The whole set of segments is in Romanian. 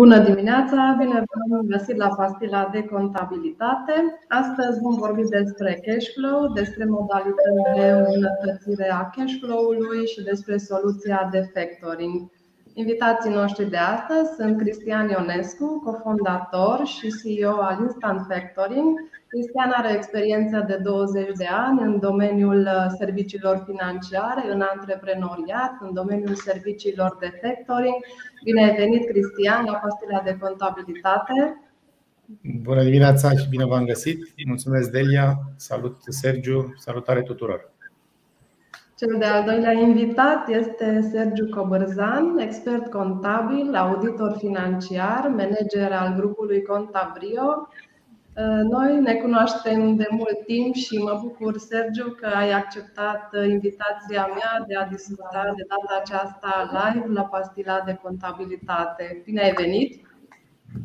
Bună dimineața, bine v-am găsit la pastila de contabilitate. Astăzi vom vorbi despre cash flow, despre modalități de îmbunătățire a cash flow-ului și despre soluția de factoring. Invitații noștri de astăzi sunt Cristian Ionescu, cofondator și CEO al Instant Factoring. Cristian are experiență de 20 de ani în domeniul uh, serviciilor financiare, în antreprenoriat, în domeniul serviciilor de factoring. Bine ai venit, Cristian, la pastila de contabilitate. Bună dimineața și bine v-am găsit. Mulțumesc, Delia. Salut, Sergiu. Salutare tuturor. Cel de-al doilea invitat este Sergiu Cobărzan, expert contabil, auditor financiar, manager al grupului Contabrio. Noi ne cunoaștem de mult timp și mă bucur, Sergiu, că ai acceptat invitația mea de a discuta de data aceasta live la pastila de contabilitate. Bine ai venit!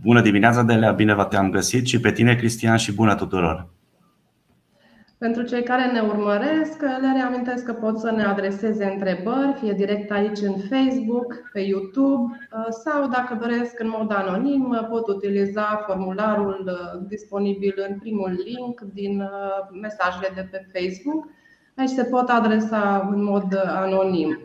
Bună dimineața, Delea! Bine v-am găsit și pe tine, Cristian, și bună tuturor! Pentru cei care ne urmăresc, le reamintesc că pot să ne adreseze întrebări, fie direct aici în Facebook, pe YouTube uh, sau, dacă doresc, în mod anonim, pot utiliza formularul uh, disponibil în primul link din uh, mesajele de pe Facebook. Aici se pot adresa în mod anonim.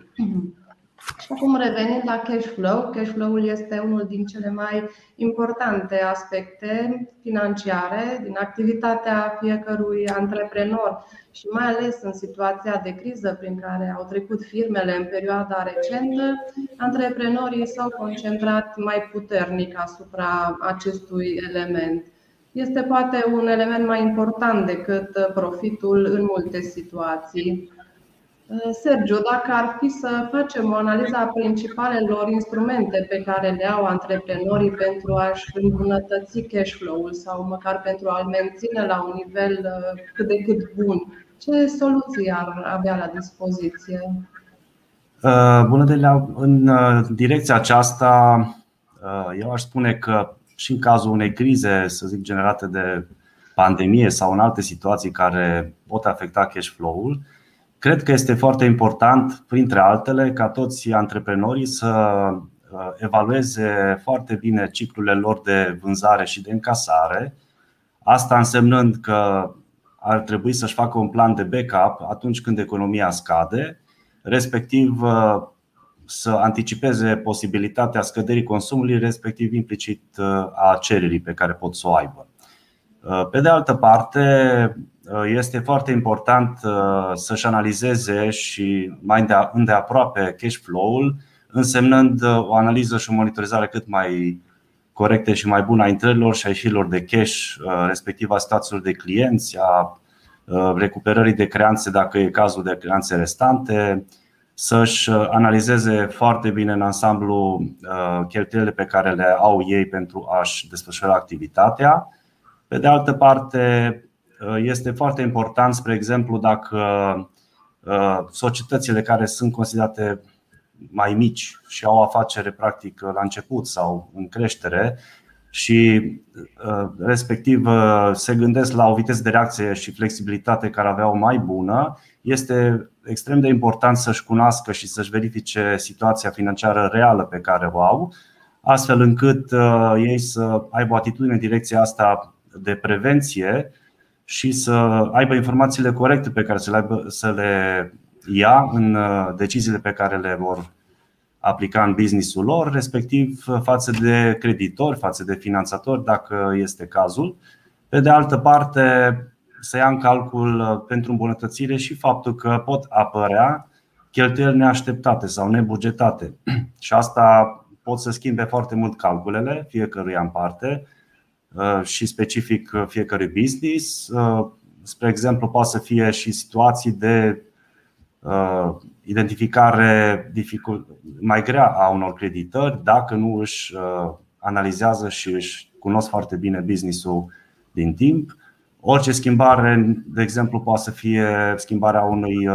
Și acum revenind la cash flow, cash flow-ul este unul din cele mai importante aspecte financiare din activitatea fiecărui antreprenor și mai ales în situația de criză prin care au trecut firmele în perioada recentă, antreprenorii s-au concentrat mai puternic asupra acestui element. Este poate un element mai important decât profitul în multe situații. Eh, Sergio, dacă ar fi să facem o analiză a principalelor instrumente pe care le au antreprenorii pentru a-și îmbunătăți cash flow-ul sau măcar pentru a-l menține la un nivel eh, cât de cât bun, ce soluții ar avea la dispoziție? Eh, bună de la, în direcția aceasta, eu aș spune că și în cazul unei crize, să zic, generate de pandemie sau în alte situații care pot afecta cash flow-ul, Cred că este foarte important, printre altele, ca toți antreprenorii să uh, evalueze foarte bine ciclurile lor de vânzare și de încasare. Asta însemnând că ar trebui să-și facă un plan de backup atunci când economia scade, respectiv uh, să anticipeze posibilitatea scăderii consumului, respectiv implicit uh, a cererii pe care pot să o aibă. Pe de altă parte, Uh, este foarte important uh, să-și analizeze și mai îndeaproape cash flow-ul, însemnând uh, o analiză și o monitorizare cât mai corecte și mai bună a intrărilor și a ieșirilor de cash, respectiv a stațiilor de clienți, a recuperării de creanțe dacă e cazul de creanțe restante, să-și analizeze foarte bine în ansamblu cheltuielile pe care le au ei pentru a-și desfășura activitatea. Pe de altă parte, Uh, este foarte important, spre exemplu, dacă uh, societățile care sunt considerate mai mici și au afacere practic la început sau în creștere și uh, respectiv se gândesc la o viteză de reacție și flexibilitate care avea o mai bună, este extrem de important să-și cunoască și să-și verifice situația financiară reală pe care o au, astfel încât ei să aibă o atitudine în direcția asta de prevenție și să aibă informațiile corecte pe care să le, aibă, să le ia în uh, deciziile pe care le vor aplica în businessul lor, respectiv uh, față de creditori, față de finanțatori, dacă este cazul. Pe de altă parte, să ia în calcul uh, pentru îmbunătățire și faptul că pot apărea cheltuieli neașteptate sau nebugetate. Și asta pot să schimbe foarte mult calculele fiecăruia în parte Uh, și specific uh, fiecărui business. Uh, spre exemplu, poate să fie și situații de identificare mai grea a unor creditări dacă nu își analizează și își cunosc foarte bine businessul din timp. Orice schimbare, de exemplu, poate să fie schimbarea unui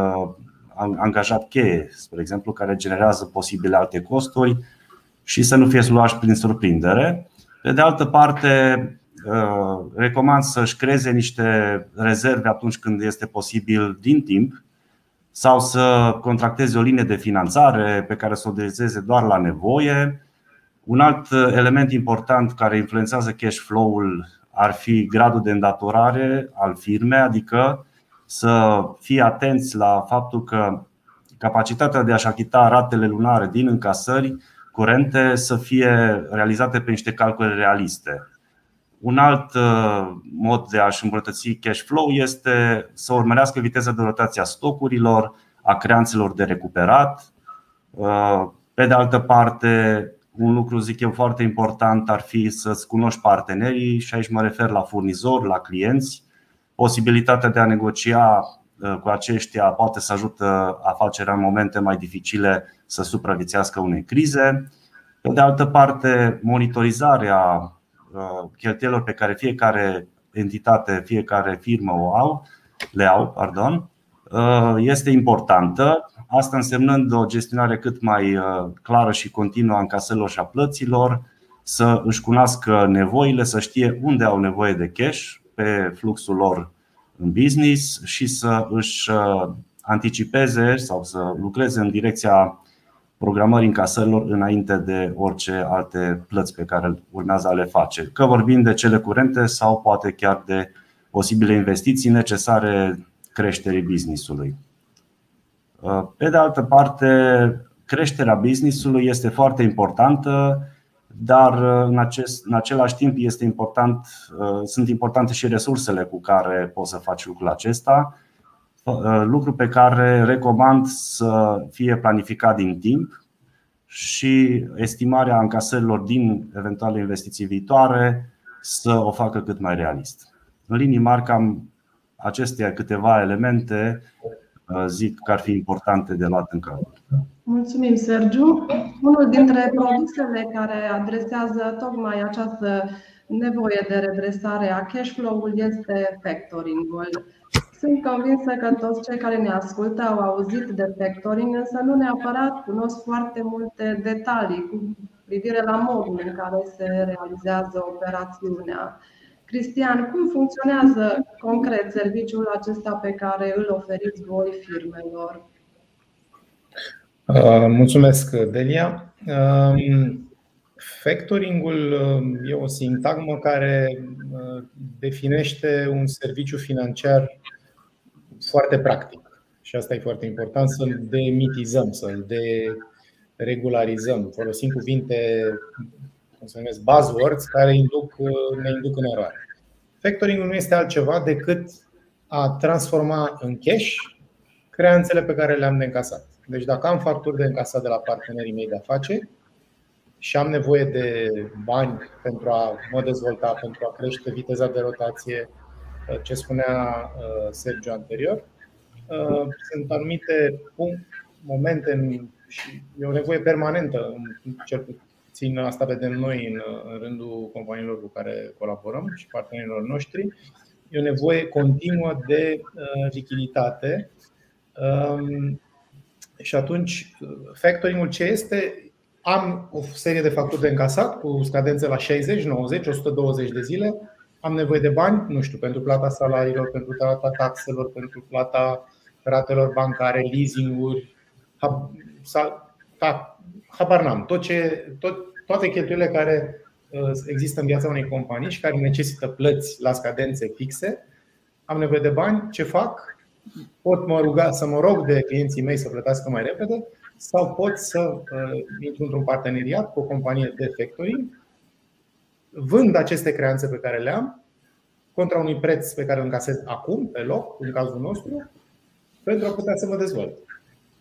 angajat cheie, spre exemplu, care generează posibile alte costuri și să nu fie luași prin surprindere. Pe de altă parte, uh, recomand să-și creeze niște rezerve atunci când este posibil din timp sau să contracteze o linie de finanțare pe care să o utilizeze doar la nevoie. Un alt element important care influențează cash flow-ul ar fi gradul de îndatorare al firmei, adică să fie atenți la faptul că capacitatea de a-și achita ratele lunare din încasări curente să fie realizate pe niște calcule realiste. Un alt uh, mod de a-și îmbunătăți cash flow este să urmărească viteza de rotație a stocurilor, a creanțelor de recuperat. Uh, pe de altă parte, un lucru zic eu foarte important ar fi să-ți cunoști partenerii și aici mă refer la furnizori, la clienți. Posibilitatea de a negocia uh, cu aceștia poate să ajută afacerea în momente mai dificile să supraviețuiască unei crize. Pe de altă parte, monitorizarea uh, cheltuielor pe care fiecare entitate, fiecare firmă o au, le au, pardon, uh, este importantă. Asta însemnând o gestionare cât mai uh, clară și continuă a încasărilor și a plăților, să își cunoască nevoile, să știe unde au nevoie de cash pe fluxul lor în business și să își anticipeze sau să lucreze în direcția programării încasărilor înainte de orice alte plăți pe care urmează a le face. Că vorbim de cele curente sau poate chiar de posibile investiții necesare creșterii businessului. Pe de altă parte, creșterea businessului este foarte importantă, dar în, acest, în același timp este important, sunt importante și resursele cu care poți să faci lucrul acesta Uh, lucru pe care recomand să fie planificat din timp și estimarea încasărilor din eventuale investiții viitoare să o facă cât mai realist. În linii mari, cam acestea câteva elemente uh, zic că ar fi importante de luat în calcul. Mulțumim, Sergiu. Unul dintre produsele care adresează tocmai această nevoie de redresare a cash flow-ului este factoring-ul. Sunt convinsă că toți cei care ne ascultă au auzit de factoring, însă nu neapărat cunosc foarte multe detalii cu privire la modul în care se realizează operațiunea. Cristian, cum funcționează concret serviciul acesta pe care îl oferiți voi firmelor? Uh, mulțumesc, Delia. Um, factoringul uh, e o sintagmă care uh, definește un serviciu financiar foarte practic. Și asta e foarte important, să-l demitizăm, să-l deregularizăm. Folosim cuvinte, cum se numesc, buzzwords, care induc, ne induc în eroare. Factoring nu este altceva decât a transforma în cash creanțele pe care le-am de încasat. Deci dacă am facturi de încasat de la partenerii mei de afaceri și am nevoie de bani pentru a mă dezvolta, pentru a crește viteza de rotație, ce spunea uh, Sergio anterior. Uh, sunt anumite momente și e o nevoie permanentă, cel puțin asta vedem noi în, rândul companiilor cu care colaborăm și partenerilor noștri. E o nevoie continuă de uh, lichiditate. Um, și atunci, factoring-ul ce este? Am o serie de facturi de încasat cu scadențe la 60, 90, 120 de zile am nevoie de bani, nu știu, pentru plata salariilor, pentru plata taxelor, pentru plata ratelor bancare, leasing-uri, habar n-am. Tot ce, tot, toate cheltuielile care uh, există în viața unei companii și care necesită plăți la scadențe fixe, am nevoie de bani, ce fac? Pot mă ruga să mă rog de clienții mei să plătească mai repede sau pot să uh, intru într-un parteneriat cu o companie de factoring vând aceste creanțe pe care le am contra unui preț pe care îl încasez acum, pe loc, în cazul nostru, pentru a putea să mă dezvolt.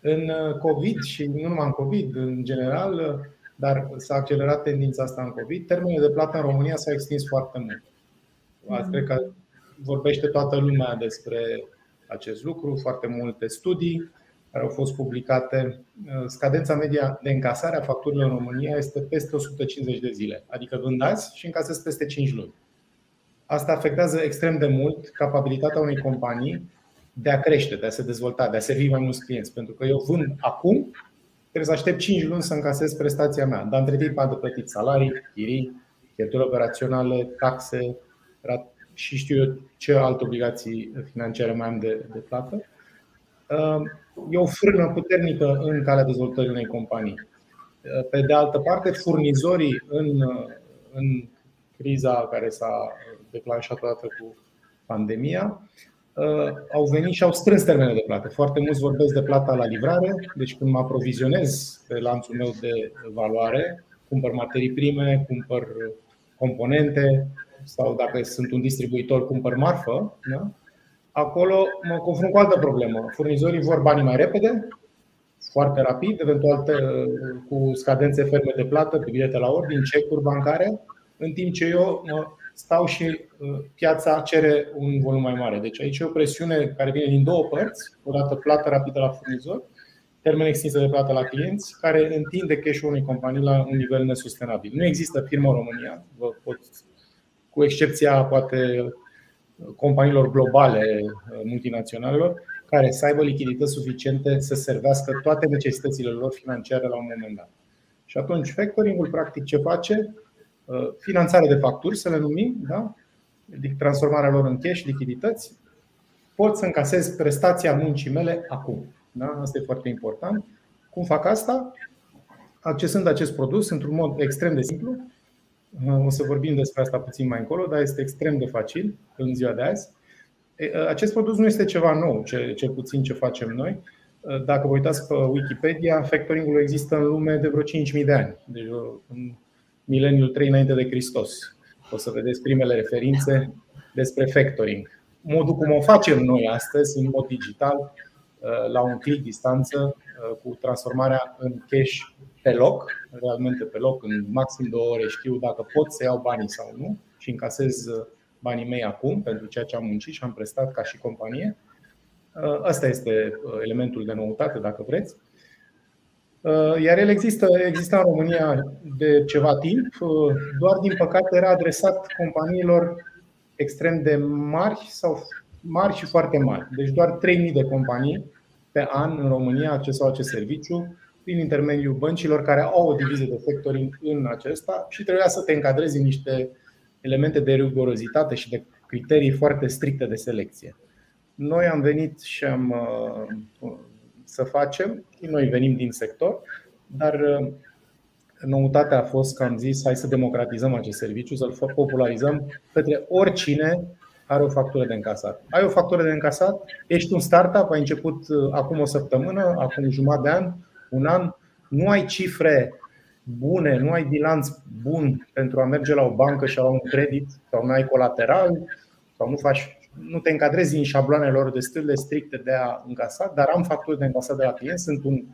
În uh, COVID și nu numai în COVID, în general, uh, dar s-a accelerat tendința asta în COVID, termenele de plată în România s-au extins foarte mult. Mm. Cred că vorbește toată lumea despre acest lucru, foarte multe studii care au fost publicate. Uh, scadența media de încasare a facturilor în România este peste 150 de zile, adică vând azi și încasez peste 5 luni. Asta afectează extrem de mult capabilitatea unei companii de a crește, de a se dezvolta, de a servi mai mulți clienți. Pentru că eu vând acum, trebuie să aștept 5 luni să încasez prestația mea. Dar între timp am de plătit salarii, chirii, cheltuieli operaționale, taxe și știu eu ce alte obligații financiare mai am de, de plată. E o frână puternică în calea dezvoltării unei companii. Pe de altă parte, furnizorii în, în criza care s-a declanșat odată cu pandemia au venit și au strâns termenele de plată. Foarte mulți vorbesc de plata la livrare, deci când mă aprovizionez pe lanțul meu de valoare, cumpăr materii prime, cumpăr componente sau dacă sunt un distribuitor, cumpăr marfă, da? acolo mă confrunt cu altă problemă. Furnizorii vor banii mai repede, foarte rapid, eventual cu scadențe ferme de plată, pe bilete la ordine, cecuri bancare, în timp ce eu stau și uh, piața cere un volum mai mare. Deci aici e o presiune care vine din două părți, odată plată rapidă la furnizor, termen extins de plată la clienți, care întinde cash-ul unei companii la un nivel nesustenabil. Nu există firmă în România, vă pot, cu excepția poate companiilor globale multinaționalelor, care să aibă lichidități suficiente să servească toate necesitățile lor financiare la un moment dat. Și atunci factoring-ul practic ce face? Uh, finanțare de facturi, să le numim, da? transformarea lor în cash, lichidități, pot să încasez prestația muncii mele acum. Da? Asta e foarte important. Cum fac asta? Accesând acest produs într-un mod extrem de simplu. Uh, o să vorbim despre asta puțin mai încolo, dar este extrem de facil în ziua de azi. Uh, acest produs nu este ceva nou, cel puțin ce facem noi. Dacă vă uitați pe Wikipedia, factoring-ul există în lume de vreo 5.000 de ani. Deci în mileniul 3 înainte de Hristos. O să vedeți primele referințe despre factoring. Modul cum o facem noi astăzi, în mod digital, uh, la un click distanță, uh, cu transformarea în cash pe loc, realmente pe loc, în maxim două ore știu dacă pot să iau banii sau nu și încasez uh, banii mei acum pentru ceea ce am muncit și am prestat ca și companie. Asta este elementul de noutate, dacă vreți. Uh, iar el există, există în România de ceva timp, uh, doar din păcate era adresat companiilor extrem de mari sau mari și foarte mari. Deci doar 3000 de companii pe an în România accesau acest serviciu prin intermediul băncilor care au o diviză de factoring în acesta și trebuia să te încadrezi în niște elemente de rigorozitate și de criterii foarte stricte de selecție. Noi am venit și am uh, să facem. Și noi venim din sector, dar uh, noutatea a fost că am zis hai să democratizăm acest serviciu, să-l popularizăm către oricine are o factură de încasat. Ai o factură de încasat, ești un startup, ai început uh, acum o săptămână, acum jumătate de an, un an, nu ai cifre bune, nu ai bilanț bun pentru a merge la o bancă și a lua un credit sau nu ai colateral sau nu faci nu te încadrezi în șabloanele lor destul de stricte de a încasa, dar am facturi de încasat de la client, sunt un,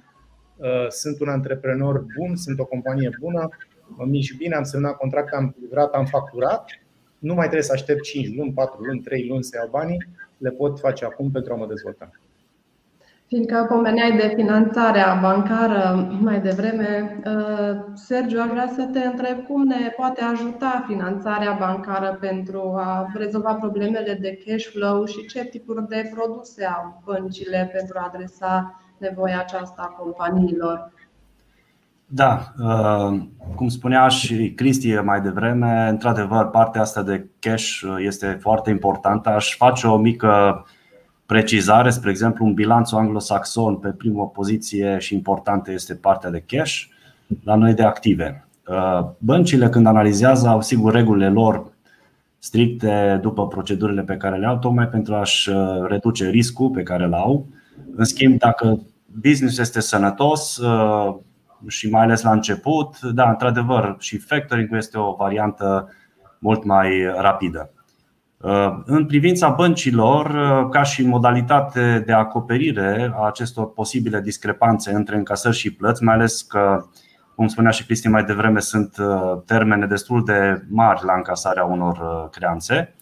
uh, sunt un antreprenor bun, sunt o companie bună, mă mișc bine, am semnat contract, am livrat, am facturat, nu mai trebuie să aștept 5 luni, 4 luni, 3 luni să iau banii, le pot face acum pentru a mă dezvolta. Fiindcă pomeneai de finanțarea bancară mai devreme, uh, Sergiu, aș vrea să te întreb cum ne poate ajuta finanțarea bancară pentru a rezolva problemele de cash flow și ce tipuri de produse au băncile pentru a adresa nevoia aceasta a companiilor. Da, uh, cum spunea și Cristi mai devreme, într-adevăr, partea asta de cash este foarte importantă. Aș face o mică precizare, spre exemplu, un bilanț anglosaxon pe primă poziție și importantă este partea de cash, la noi de active. Uh, băncile, când analizează, au sigur regulile lor stricte după procedurile pe care le au, tocmai pentru a-și uh, reduce riscul pe care îl au. În schimb, dacă business este sănătos uh, și mai ales la început, da, într-adevăr, și factoring este o variantă mult mai rapidă. Uh, în privința băncilor, uh, ca și modalitate de acoperire a acestor posibile discrepanțe între încasări și plăți, mai ales că, cum spunea și Cristi mai devreme, sunt uh, termene destul de mari la încasarea unor creanțe,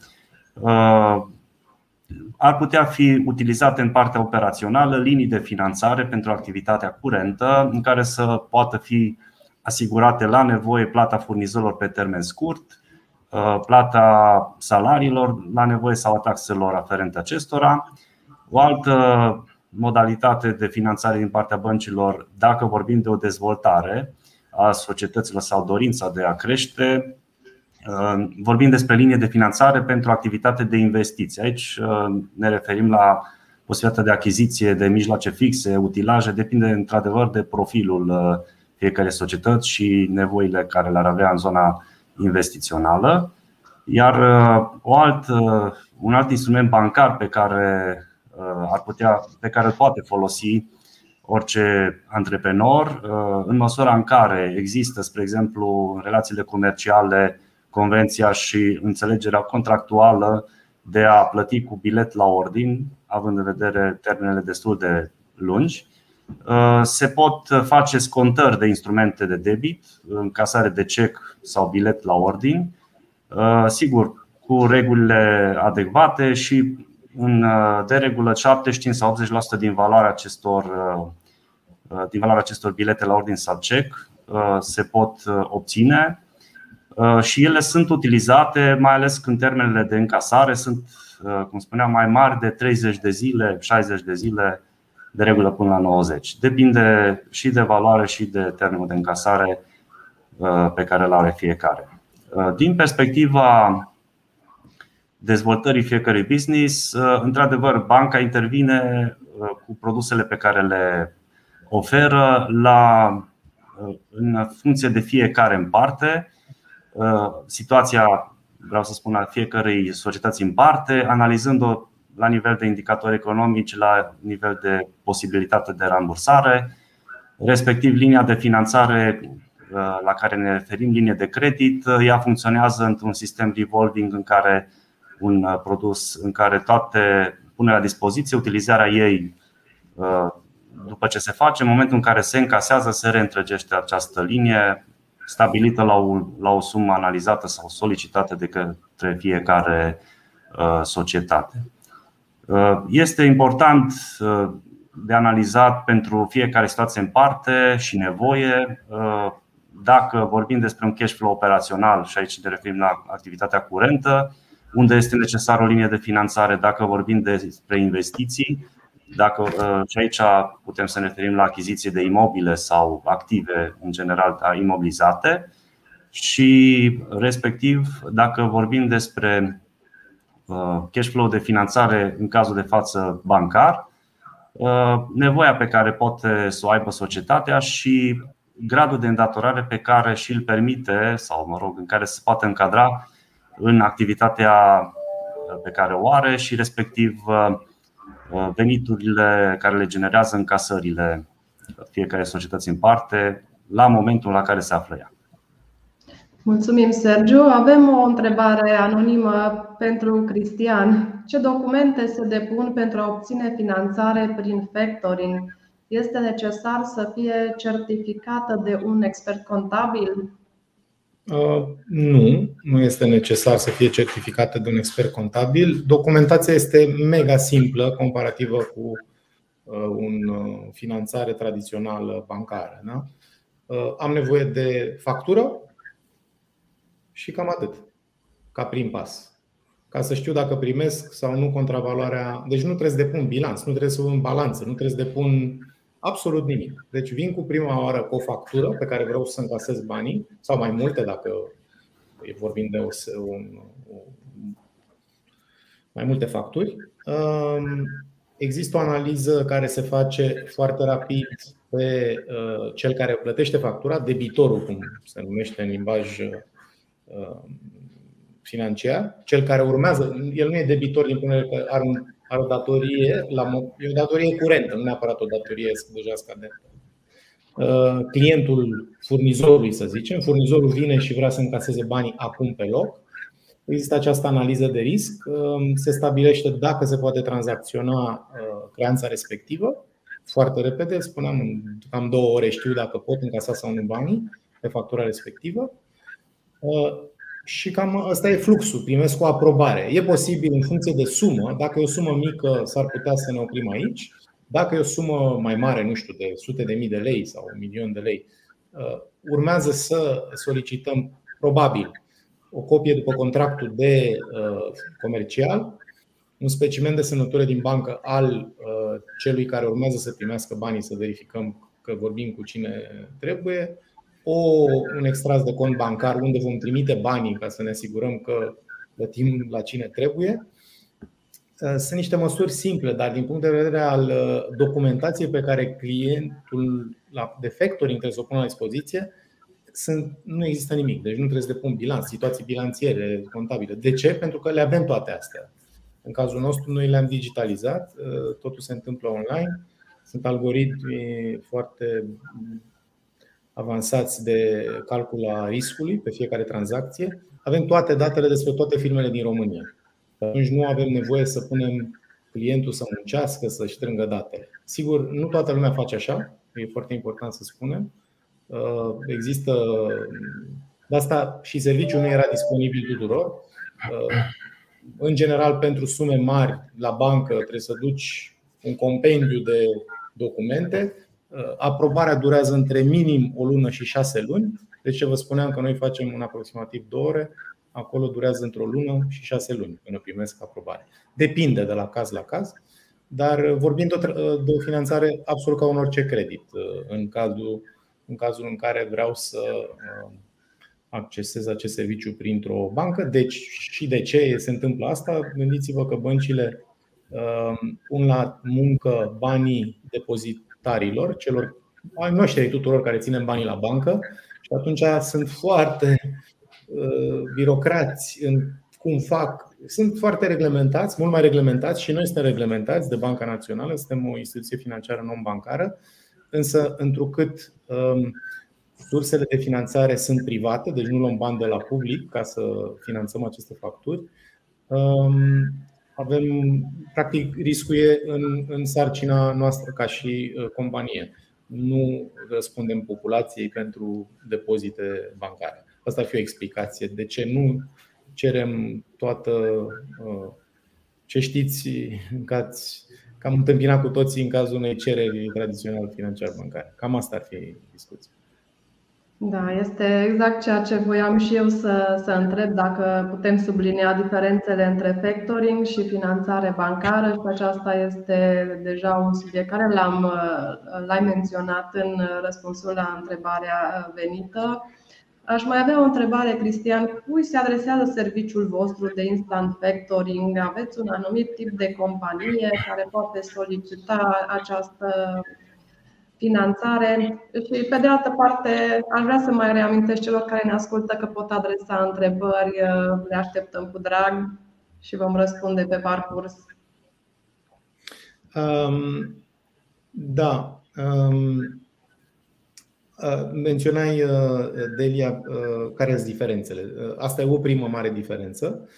ar putea fi utilizate în partea operațională linii de finanțare pentru activitatea curentă, în care să poată fi asigurate la nevoie plata furnizorilor pe termen scurt, Uh, plata salariilor la nevoie sau a taxelor aferente acestora. O altă modalitate de finanțare din partea băncilor, dacă vorbim de o dezvoltare a societăților sau dorința de a crește, uh, vorbim despre linie de finanțare pentru activitate de investiții. Aici uh, ne referim la posibilitatea de achiziție de mijloace fixe, utilaje, depinde într-adevăr de profilul fiecare societăți și nevoile care le-ar avea în zona investițională. Iar o alt, un alt instrument bancar pe care, ar putea, pe care îl poate folosi orice antreprenor, în măsura în care există, spre exemplu, în relațiile comerciale, convenția și înțelegerea contractuală de a plăti cu bilet la ordin, având în vedere termenele destul de lungi. Uh, se pot face scontări de instrumente de debit, încasare de cec sau bilet la ordin, uh, sigur, cu regulile adecvate și în uh, de regulă 75 sau 80% din valoarea acestor, din valoarea acestor bilete la ordin sau cec se pot obține. Și ele sunt utilizate, mai ales când termenele de încasare sunt Uh, cum spuneam, mai mari de 30 de zile, 60 de zile, de regulă până la 90. Depinde și de valoare și de termenul de încasare uh, pe care îl are fiecare. Uh, din perspectiva dezvoltării fiecărui business, într-adevăr, banca intervine cu produsele pe care le oferă la, în funcție de fiecare în parte. Situația vreau să spun, a fiecărei societăți în parte, analizând-o la nivel de indicatori economici, la nivel de posibilitate de rambursare, respectiv linia de finanțare uh, la care ne referim, linie de credit, uh, ea funcționează într-un sistem revolving în care un uh, produs în care toate pune la dispoziție, utilizarea ei după ce se face, în momentul în care se încasează, se reîntregește această linie, stabilită la o, la o sumă analizată sau solicitată de către fiecare uh, societate. Uh, este important uh, de analizat pentru fiecare situație în parte și nevoie. Dacă vorbim despre un cash flow operațional, și aici ne referim la activitatea curentă, unde este necesară o linie de finanțare, dacă vorbim despre investiții, dacă, uh, și aici putem să ne referim la achiziție de imobile sau active în general imobilizate și respectiv dacă vorbim despre uh, cash flow de finanțare în cazul de față bancar, uh, nevoia pe care poate să o aibă societatea și gradul de îndatorare pe care și îl permite sau mă rog, în care se poate încadra în activitatea pe care o are și respectiv Uh, veniturile care le generează încasările fiecare societăți în parte la momentul la care se află ea. Mulțumim, Sergiu. Avem o întrebare anonimă pentru Cristian. Ce documente se depun pentru a obține finanțare prin factoring? Este necesar să fie certificată de un expert contabil? Uh, nu, nu este necesar să fie certificată de un expert contabil. Documentația este mega simplă comparativă cu uh, un uh, finanțare tradițională bancară. Da? Am nevoie de factură și cam atât, ca prim pas. Ca să știu dacă primesc sau nu contravaloarea. Deci nu trebuie să depun bilanț, nu trebuie să în balanță, nu trebuie să depun Absolut nimic. Deci vin cu prima oară cu o factură pe care vreau să încasez banii, sau mai multe dacă vorbim de o, un, o, mai multe facturi. Um, există o analiză care se face foarte rapid pe uh, cel care plătește factura, debitorul, cum se numește în limbaj uh, financiar, cel care urmează, el nu e debitor din punct de vedere că are un are o datorie, la, e o datorie curentă, nu neapărat o datorie deja scadentă. Uh, clientul furnizorului, să zicem, furnizorul vine și vrea să încaseze banii acum pe loc. Există această analiză de risc, um, se stabilește dacă se poate tranzacționa uh, creanța respectivă foarte repede, spuneam, în cam două ore știu dacă pot încasa sau nu banii pe factura respectivă. Uh, și cam ăsta e fluxul, primesc o aprobare. E posibil în funcție de sumă, dacă e o sumă mică, s-ar putea să ne oprim aici. Dacă e o sumă mai mare, nu știu, de sute de mii de lei sau un milion de lei, uh, urmează să solicităm probabil o copie după contractul de uh, comercial, un specimen de semnătură din bancă al uh, celui care urmează să primească banii, să verificăm că vorbim cu cine trebuie, o, un extras de cont bancar unde vom trimite banii ca să ne asigurăm că plătim la cine trebuie. sunt niște măsuri simple, dar din punct de vedere al documentației pe care clientul de factoring trebuie să o pună la dispoziție, sunt, nu există nimic. Deci nu trebuie să depun bilanț, situații bilanțiere, contabile. De ce? Pentru că le avem toate astea. În cazul nostru, noi le-am digitalizat, totul se întâmplă online. Sunt algoritmi foarte avansați de calcul a riscului pe fiecare tranzacție. Avem toate datele despre toate firmele din România. Atunci nu avem nevoie să punem clientul să muncească, să strângă datele. Sigur, nu toată lumea face așa, e foarte important să spunem. Uh, există de asta și serviciul nu era disponibil tuturor. Uh, în general, pentru sume mari la bancă trebuie să duci un compendiu de documente. Uh, aprobarea durează între minim o lună și șase luni. Deci ce vă spuneam că noi facem în aproximativ două ore, acolo durează între o lună și șase luni până primesc aprobare. Depinde de la caz la caz, dar vorbim de o finanțare absolut ca un orice credit în cazul în cazul în care vreau să uh, accesez acest serviciu printr-o bancă. Deci și de ce se întâmplă asta? Gândiți-vă că băncile uh, pun la muncă banii depozitarilor, celor ai noștri tuturor care ținem banii la bancă și atunci sunt foarte uh, birocrați în cum fac. Sunt foarte reglementați, mult mai reglementați și noi suntem reglementați de Banca Națională, suntem o instituție financiară non-bancară însă întrucât um, sursele de finanțare sunt private, deci nu luăm bani de la public ca să finanțăm aceste facturi, um, avem, practic, riscul e în, în sarcina noastră ca și uh, companie. Nu răspundem populației pentru depozite bancare. Asta ar fi o explicație de ce nu cerem toată uh, ce știți că ați că am întâmpinat cu toții în cazul unei cereri tradițional financiar-bancare. Cam asta ar fi discuția. Da, este exact ceea ce voiam și eu să, să întreb dacă putem sublinia diferențele între factoring și finanțare bancară și aceasta este deja un subiect care l-am, l-ai menționat în răspunsul la întrebarea venită. Aș mai avea o întrebare, Cristian. Cui se adresează serviciul vostru de instant factoring? Aveți un anumit tip de companie care poate solicita această finanțare și pe de altă parte aș vrea să mai reamintesc celor care ne ascultă că pot adresa întrebări, le așteptăm cu drag și vom răspunde pe parcurs. Um, da. Um, Uh, menționai, uh, Delia, uh, care sunt diferențele. Asta e o primă mare diferență.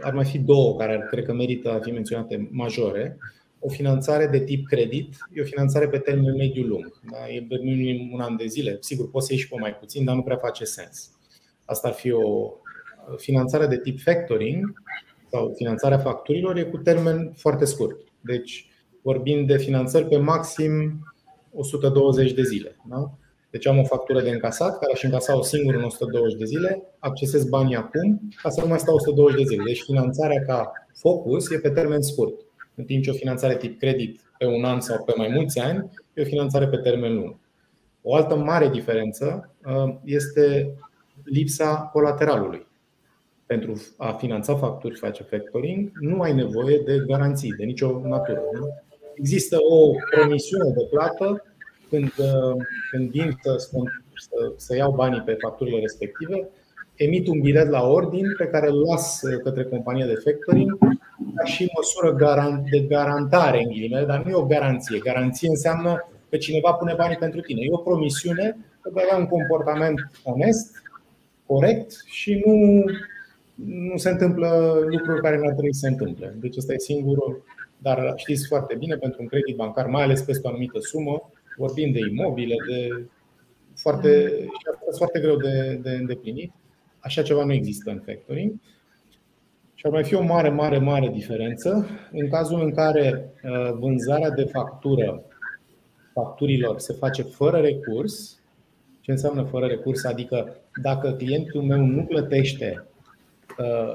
Ar mai fi două care ar, cred că merită a fi menționate majore. O finanțare de tip credit e o finanțare pe termen mediu-lung. Da? E minim un an de zile. Sigur, poți să ieși pe mai puțin, dar nu prea face sens. Asta ar fi o finanțare de tip factoring sau finanțarea facturilor e cu termen foarte scurt. Deci vorbim de finanțări pe maxim 120 de zile. Da? Deci am o factură de încasat care aș încasa o singură în 120 de zile, accesez banii acum ca să nu mai stau 120 de zile. Deci finanțarea ca focus e pe termen scurt, în timp ce o finanțare tip credit pe un an sau pe mai mulți ani e o finanțare pe termen lung. O altă mare diferență uh, este lipsa colateralului. Pentru a finanța facturi și face factoring, nu ai nevoie de garanții de nicio natură. Există o promisiune de plată când, uh, când vin să, să, să iau banii pe facturile respective, emit un bilet la ordin pe care îl las uh, către compania de factoring ca și măsură de garantare, în ghilimele, dar nu e o garanție. Garanție înseamnă că cineva pune banii pentru tine. E o promisiune că vei avea un comportament onest, corect și nu, nu se întâmplă lucruri care nu ar trebui să se întâmple. Deci ăsta e singurul dar știți foarte bine, pentru un credit bancar, mai ales peste o anumită sumă, vorbim de imobile, de foarte, și foarte greu de, de îndeplinit. Așa ceva nu există în factoring. Și ar mai fi o mare, mare, mare diferență în cazul în care uh, vânzarea de factură facturilor se face fără recurs. Ce înseamnă fără recurs? Adică dacă clientul meu nu plătește uh,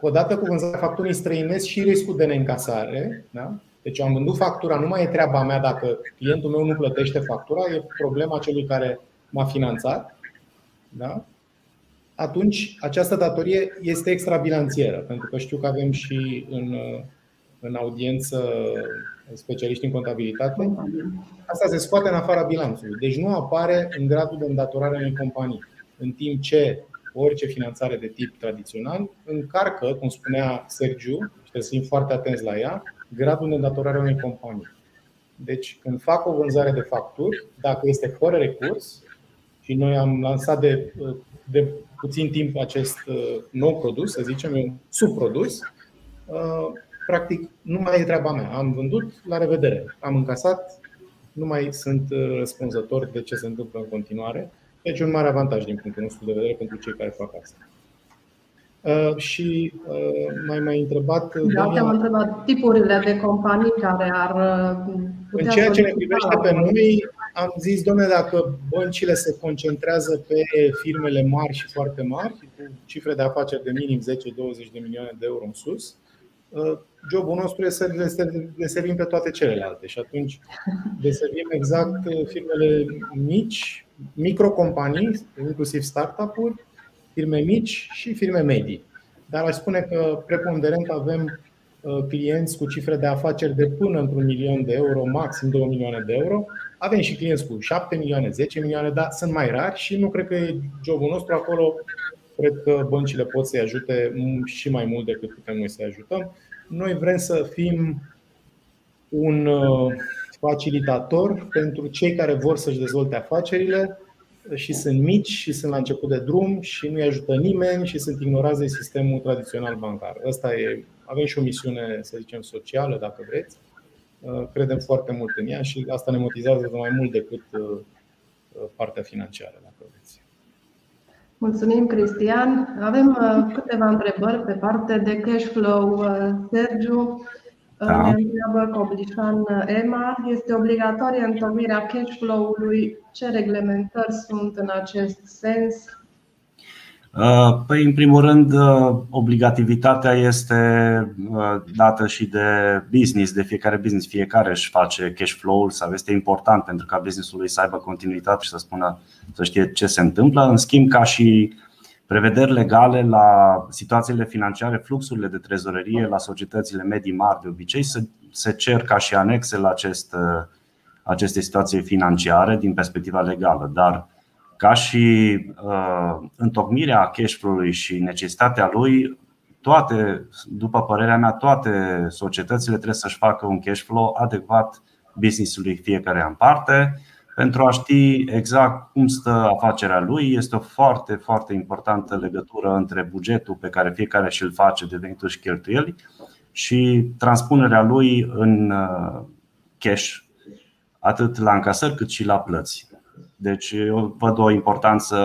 odată cu vânzarea facturii străinesc și riscul de neîncasare. Da? Deci am vândut factura, nu mai e treaba mea dacă clientul meu nu plătește factura, e problema celui care m-a finanțat. Da? Atunci această datorie este extrabilanțieră, pentru că știu că avem și în, în audiență specialiști în contabilitate. Asta se scoate în afara bilanțului. Deci nu apare în gradul de îndatorare a unei companii. În timp ce orice finanțare de tip tradițional încarcă, cum spunea Sergiu, și trebuie să fim foarte atenți la ea, gradul de îndatorare a unei companii. Deci, când fac o vânzare de facturi, dacă este fără recurs, și noi am lansat de, de puțin timp acest uh, nou produs, să zicem, un subprodus, uh, practic nu mai e treaba mea. Am vândut, la revedere. Am încasat, nu mai sunt uh, răspunzător de ce se întâmplă în continuare. Deci un mare avantaj din punctul nostru de vedere pentru cei care fac asta. Uh, și uh, mai mai întrebat. Da, te-am întrebat tipurile de companii care ar putea. În ceea ce ne privește pe noi, am zis, domnule, dacă băncile se concentrează pe firmele mari și foarte mari, cu cifre de afaceri de minim 10-20 de milioane de euro în sus, jobul nostru este să le servim pe toate celelalte și atunci deservim exact firmele mici, microcompanii, inclusiv startup-uri, firme mici și firme medii. Dar aș spune că preponderent avem uh, clienți cu cifre de afaceri de până într-un milion de euro, maxim 2 milioane de euro. Avem și clienți cu 7 milioane, 10 milioane, dar sunt mai rari și nu cred că e jobul nostru acolo. Cred că băncile pot să-i ajute și mai mult decât putem noi să-i ajutăm. Noi vrem să fim un uh, facilitator pentru cei care vor să-și dezvolte afacerile și sunt mici și sunt la început de drum și nu-i ajută nimeni și sunt ignorați de sistemul tradițional bancar. Asta e, avem și o misiune, să zicem, socială, dacă vreți. Uh, credem foarte mult în ea și asta ne motivează mai mult decât uh, partea financiară, dacă vreți. Mulțumim, Cristian. Avem uh, câteva întrebări pe parte de cash flow. Uh, Sergiu uh, da. ne întreabă Coblișan Emma. Este obligatorie întocmirea cash flow-ului? Ce reglementări sunt în acest sens? Păi, în primul rând, obligativitatea este dată și de business, de fiecare business. Fiecare își face cash flow-ul sau este important pentru ca businessul să aibă continuitate și să spună să știe ce se întâmplă. În schimb, ca și prevederi legale la situațiile financiare, fluxurile de trezorerie la societățile medii mari de obicei se, se cer ca și anexe la acest, aceste situații financiare din perspectiva legală, dar ca și uh, întocmirea cash flow-ului și necesitatea lui, toate, după părerea mea, toate societățile trebuie să-și facă un cash flow adecvat business-ului fiecare în parte pentru a ști exact cum stă afacerea lui. Este o foarte, foarte importantă legătură între bugetul pe care fiecare și-l face de venituri și cheltuieli și transpunerea lui în uh, cash, atât la încasări cât și la plăți. Deci eu văd o importanță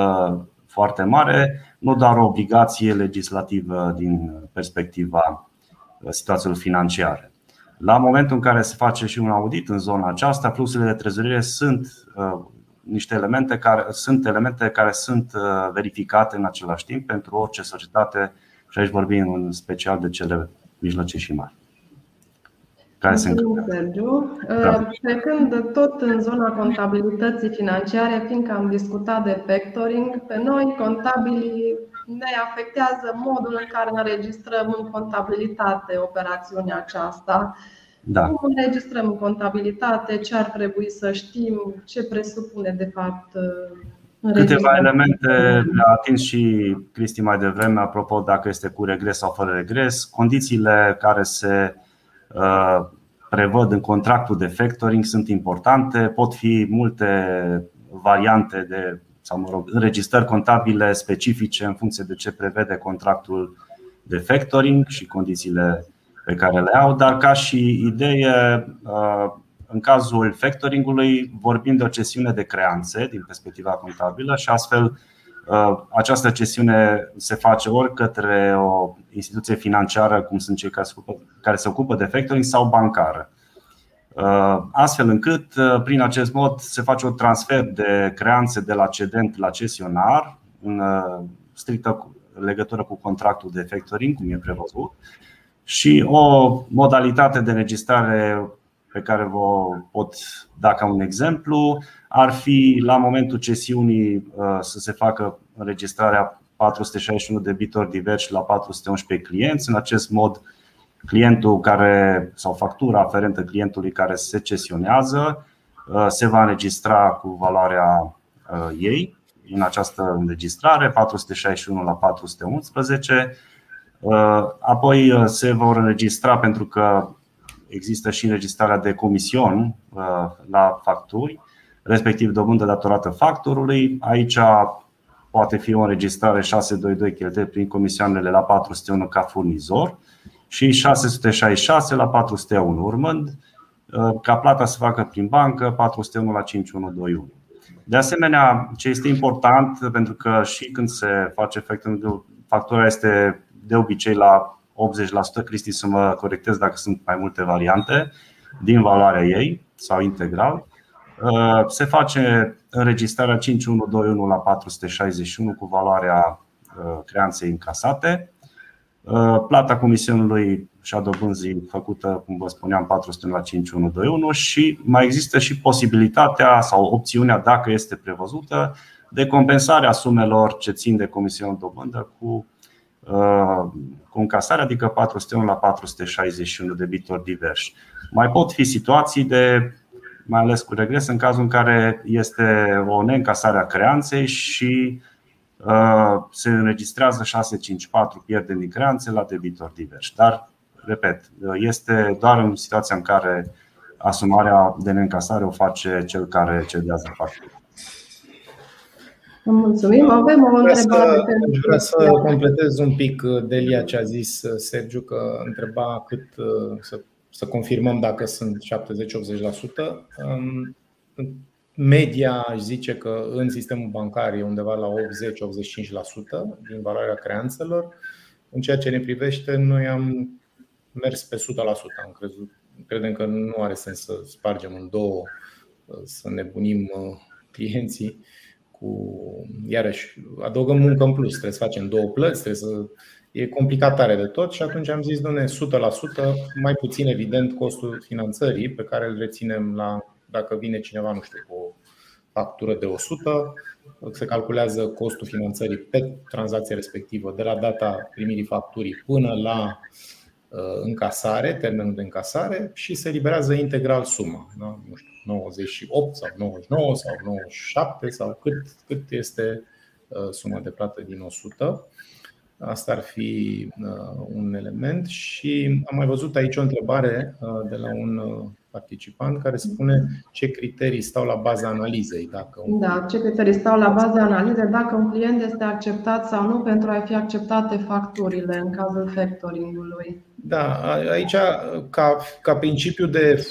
foarte mare, nu doar o obligație legislativă din perspectiva situațiilor financiare. La momentul în care se face și un audit în zona aceasta, fluxurile de trezorerie sunt uh, niște elemente care sunt elemente care sunt uh, verificate în același timp pentru orice societate și aici vorbim în special de cele mijlocii și mari. Care se Sergiu. Da. Trecând tot în zona contabilității financiare, fiindcă am discutat de factoring, pe noi contabilii ne afectează modul în care înregistrăm în contabilitate operațiunea aceasta. Da. Cum înregistrăm în contabilitate, ce ar trebui să știm, ce presupune de fapt Câteva elemente le-a atins și Cristi mai devreme, apropo dacă este cu regres sau fără regres, condițiile care se uh, prevăd în contractul de factoring sunt importante, pot fi multe variante de sau mă rog, înregistrări contabile specifice în funcție de ce prevede contractul de factoring și condițiile pe care le au, dar ca și idee, uh, în cazul factoringului vorbim de o cesiune de creanțe din perspectiva contabilă și astfel uh, această cesiune se face ori către o instituție financiară, cum sunt cei care se ocupă de factoring, sau bancară. Uh, astfel încât, uh, prin acest mod, se face un transfer de creanțe de la cedent la cesionar, în uh, strictă legătură cu contractul de factoring, cum e prevăzut, și o modalitate de înregistrare pe care vă pot da ca un exemplu ar fi la momentul cesiunii să se facă înregistrarea 461 debitori diversi la 411 clienți. În acest mod, clientul care sau factura aferentă clientului care se cesionează se va înregistra cu valoarea ei în această înregistrare, 461 la 411. Apoi se vor înregistra pentru că există și înregistrarea de comision la facturi, respectiv dobândă datorată factorului. Aici poate fi o înregistrare 622 cheltuieli prin comisioanele la 401 ca furnizor și 666 la 401, urmând ca plata să facă prin bancă 401 la 5121. De asemenea, ce este important, pentru că și când se face efectul, factura este de obicei la 80%, Cristi să mă corectez dacă sunt mai multe variante din valoarea ei sau integral. Uh, se face înregistrarea 5121 la 461 cu valoarea uh, creanței încasate. Uh, plata comisionului și a dobânzii făcută, cum vă spuneam, 400 la 5121 și mai există și posibilitatea sau opțiunea, dacă este prevăzută, de compensarea sumelor ce țin de comisionul dobândă cu, cu încasare, adică 401 la 461 de debitori diversi. Mai pot fi situații de mai ales cu regres, în cazul în care este o neîncasare a creanței și uh, se înregistrează 654 pierderi din creanțe la debitori diversi. Dar, repet, este doar în situația în care asumarea de neîncasare o face cel care cedează factura. Mulțumim. Avem o întrebare. Vreau să, să completez un pic Delia ce a zis Sergiu, că întreba cât să să confirmăm dacă sunt 70-80%. Media aș zice că în sistemul bancar e undeva la 80-85% din valoarea creanțelor. În ceea ce ne privește, noi am mers pe 100%. Am crezut, credem că nu are sens să spargem în două, să nebunim uh, clienții cu. Iarăși, adăugăm muncă în plus. Trebuie să facem două plăți, trebuie să e complicat tare de tot și atunci am zis, doamne, 100%, mai puțin evident costul finanțării pe care îl reținem la, dacă vine cineva, nu știu, cu o factură de 100, se calculează costul finanțării pe tranzacția respectivă de la data primirii facturii până la uh, încasare, termenul de încasare și se liberează integral suma. Da? Nu știu, 98 sau 99 sau 97 sau cât, cât este uh, suma de plată din 100. Asta ar fi uh, un element și am mai văzut aici o întrebare uh, de la un uh, participant care spune ce criterii stau la baza analizei. Dacă un... Da, ce criterii stau la baza analizei, dacă un client este acceptat sau nu pentru a fi acceptate facturile în cazul factoringului. Da, aici ca, ca principiu de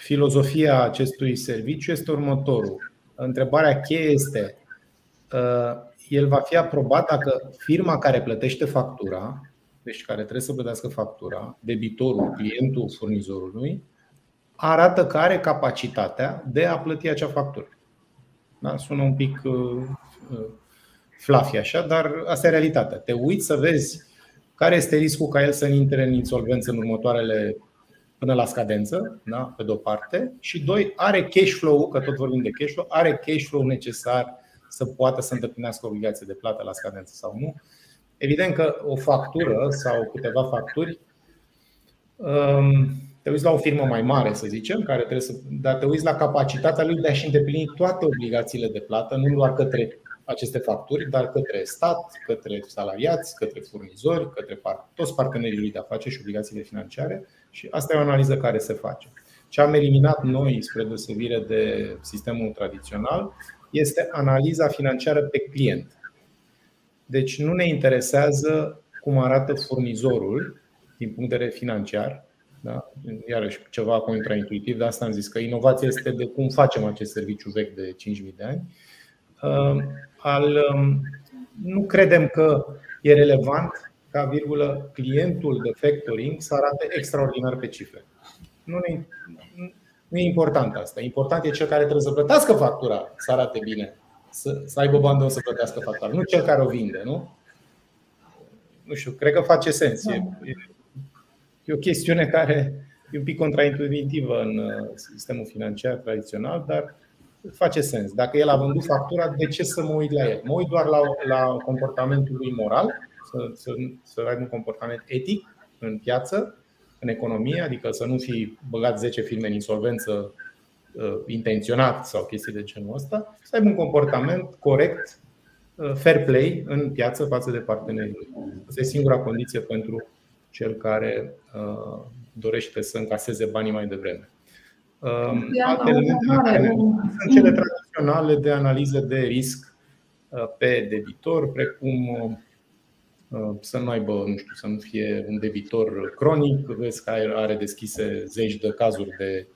filozofia acestui serviciu este următorul. Întrebarea cheie este el va fi aprobat dacă firma care plătește factura, deci care trebuie să plătească factura, debitorul, clientul furnizorului, arată că are capacitatea de a plăti acea factură. Da? Sună un pic uh, uh, fluffy așa, dar asta e realitatea. Te uiți să vezi care este riscul ca el să intre în insolvență în următoarele până la scadență, da? pe de-o parte, și doi, are cash flow, că tot vorbim de cash flow, are cash flow necesar să poată să îndeplinească obligații de plată la scadență sau nu. Evident că o factură sau câteva facturi um, te uiți la o firmă mai mare, să zicem, care trebuie să, dar te uiți la capacitatea lui de a-și îndeplini toate obligațiile de plată, nu doar către aceste facturi, dar către stat, către salariați, către furnizori, către toți partenerii lui de afaceri și obligațiile financiare și asta e o analiză care se face. Ce am eliminat noi, spre deosebire de sistemul tradițional, este analiza financiară pe client. Deci nu ne interesează cum arată furnizorul din punct de vedere financiar. Da? Iarăși ceva contraintuitiv, de asta am zis că inovația este de cum facem acest serviciu vechi de 5.000 de ani. Uh, al, um, nu credem că e relevant ca virgulă clientul de factoring să arate extraordinar pe cifre. Nu ne, nu e important asta. Important e cel care trebuie să plătească factura să arate bine, să, să aibă bani de să plătească factura, nu cel care o vinde, nu? Nu știu, cred că face sens. E, e o chestiune care e un pic contraintuitivă în uh, sistemul financiar tradițional, dar face sens. Dacă el a vândut factura, de ce să mă uit la el? Mă uit doar la, la comportamentul lui moral, să, să, să aibă un comportament etic în piață, în economie, adică să nu fi băgat 10 firme în insolvență uh, intenționat sau chestii de genul ăsta, să aibă un comportament corect, uh, fair play în piață față de partenerii. Asta e singura condiție pentru cel care uh, dorește să încaseze banii mai devreme. Um, alte elemente sunt cele tradiționale de analiză de risc uh, pe debitor, precum uh, să nu aibă, nu știu, să nu fie un debitor cronic, vezi că are deschise zeci de cazuri de,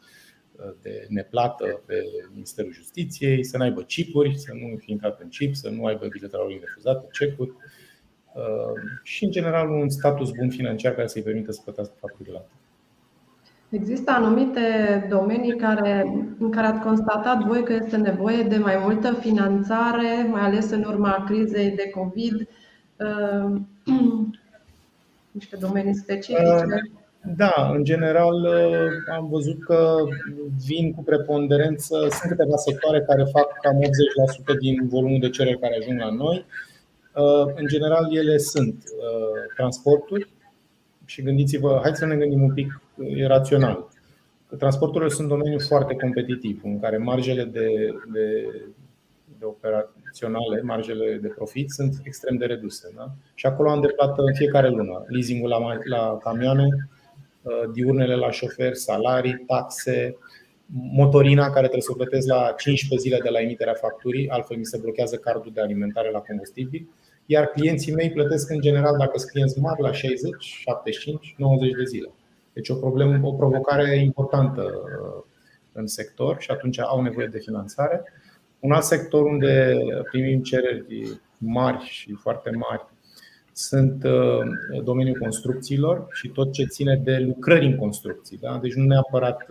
de neplată pe Ministerul Justiției, să nu aibă chipuri, să nu fie intrat în chip, să nu aibă biletele refuzate, cecuri. Și, în general, un status bun financiar care să-i permită să plătească facturile Există anumite domenii care, în care ați constatat voi că este nevoie de mai multă finanțare, mai ales în urma crizei de COVID, uh, niște domenii specifice? Uh, da, în general uh, am văzut că vin cu preponderență, sunt câteva sectoare care fac cam 80% din volumul de cereri care ajung la noi. În general, ele sunt transporturi și gândiți-vă, hai să ne gândim un pic e rațional. Transporturile sunt un domeniu foarte competitiv, în care marjele de, de, de operaționale, marjele de profit sunt extrem de reduse. Da? Și acolo am de plată în fiecare lună. Leasingul la, la camioane, uh, diurnele la șofer, salarii, taxe, motorina care trebuie să o plătesc la 15 zile de la emiterea facturii, altfel mi se blochează cardul de alimentare la combustibil, iar clienții mei plătesc în general, dacă sunt clienți mari, la 60, 75, 90 de zile. Deci o problemă, o provocare importantă uh, în sector și atunci au nevoie de finanțare. Un alt sector unde primim cereri mari și foarte mari sunt uh, domeniul construcțiilor și tot ce ține de lucrări în construcții. Da? Deci nu neapărat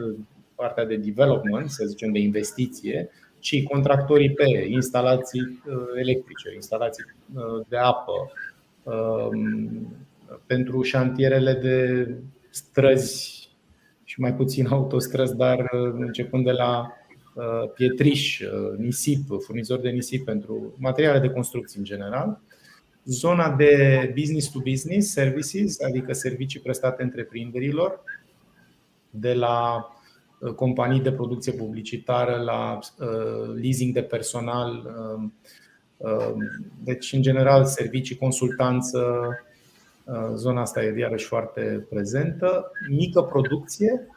partea de development, să zicem de investiție, ci contractorii pe instalații uh, electrice, instalații de apă, um, pentru șantierele de străzi și mai puțin autostrăzi, dar uh, începând de la uh, pietriș, uh, nisip, furnizori de nisip pentru materiale de construcții în general. Zona de business to business services, adică servicii prestate întreprinderilor, de la companii de producție publicitară la leasing de personal, deci în general servicii, consultanță, Uh, zona asta e iarăși foarte prezentă. Mică producție uh,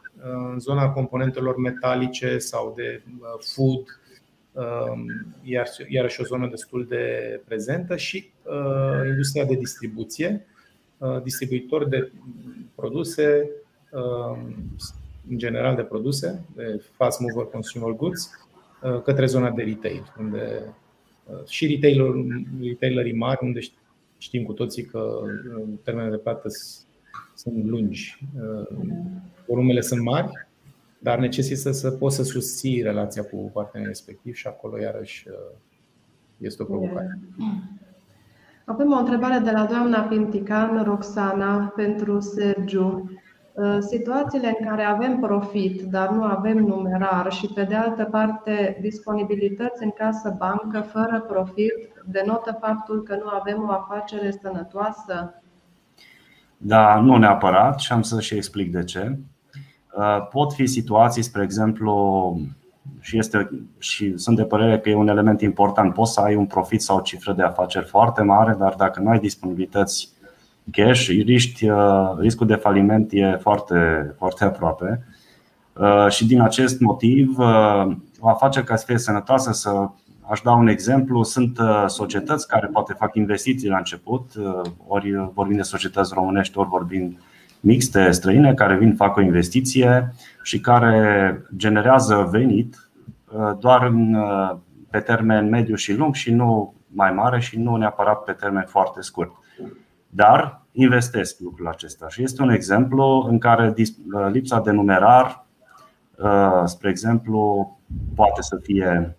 în zona componentelor metalice sau de uh, food, iarăși o zonă destul de prezentă și industria de distribuție, distribuitori de produse, în general de produse, de fast mover consumer goods, către zona de retail, unde și retailerii mari, unde Știm cu toții că termenele de plată sunt lungi, volumele sunt mari, dar necesită să poți să susții relația cu partenerul respectiv și acolo iarăși este o provocare. Avem o întrebare de la doamna Pintican, Roxana, pentru Sergiu. Situațiile în care avem profit, dar nu avem numerar și, pe de altă parte, disponibilități în casă bancă fără profit, denotă faptul că nu avem o afacere sănătoasă? Da, nu neapărat și am să și explic de ce. Uh, pot fi situații, spre exemplu, și, este, și sunt de părere că e un element important. Poți să ai un profit sau o cifră de afaceri foarte mare, dar dacă nu ai disponibilități cash, riști, uh, riscul de faliment e foarte, foarte aproape. Uh, și din acest motiv, o afacere care să fie sănătoasă, să Aș da un exemplu. Sunt uh, societăți care poate fac investiții la început, uh, ori vorbim de societăți românești, ori vorbim mixte străine care vin, fac o investiție și care generează venit uh, doar în, pe termen mediu și lung și nu mai mare și nu neapărat pe termen foarte scurt. Dar investesc lucrul acesta și este un exemplu în care lipsa de numerar, spre exemplu, poate să fie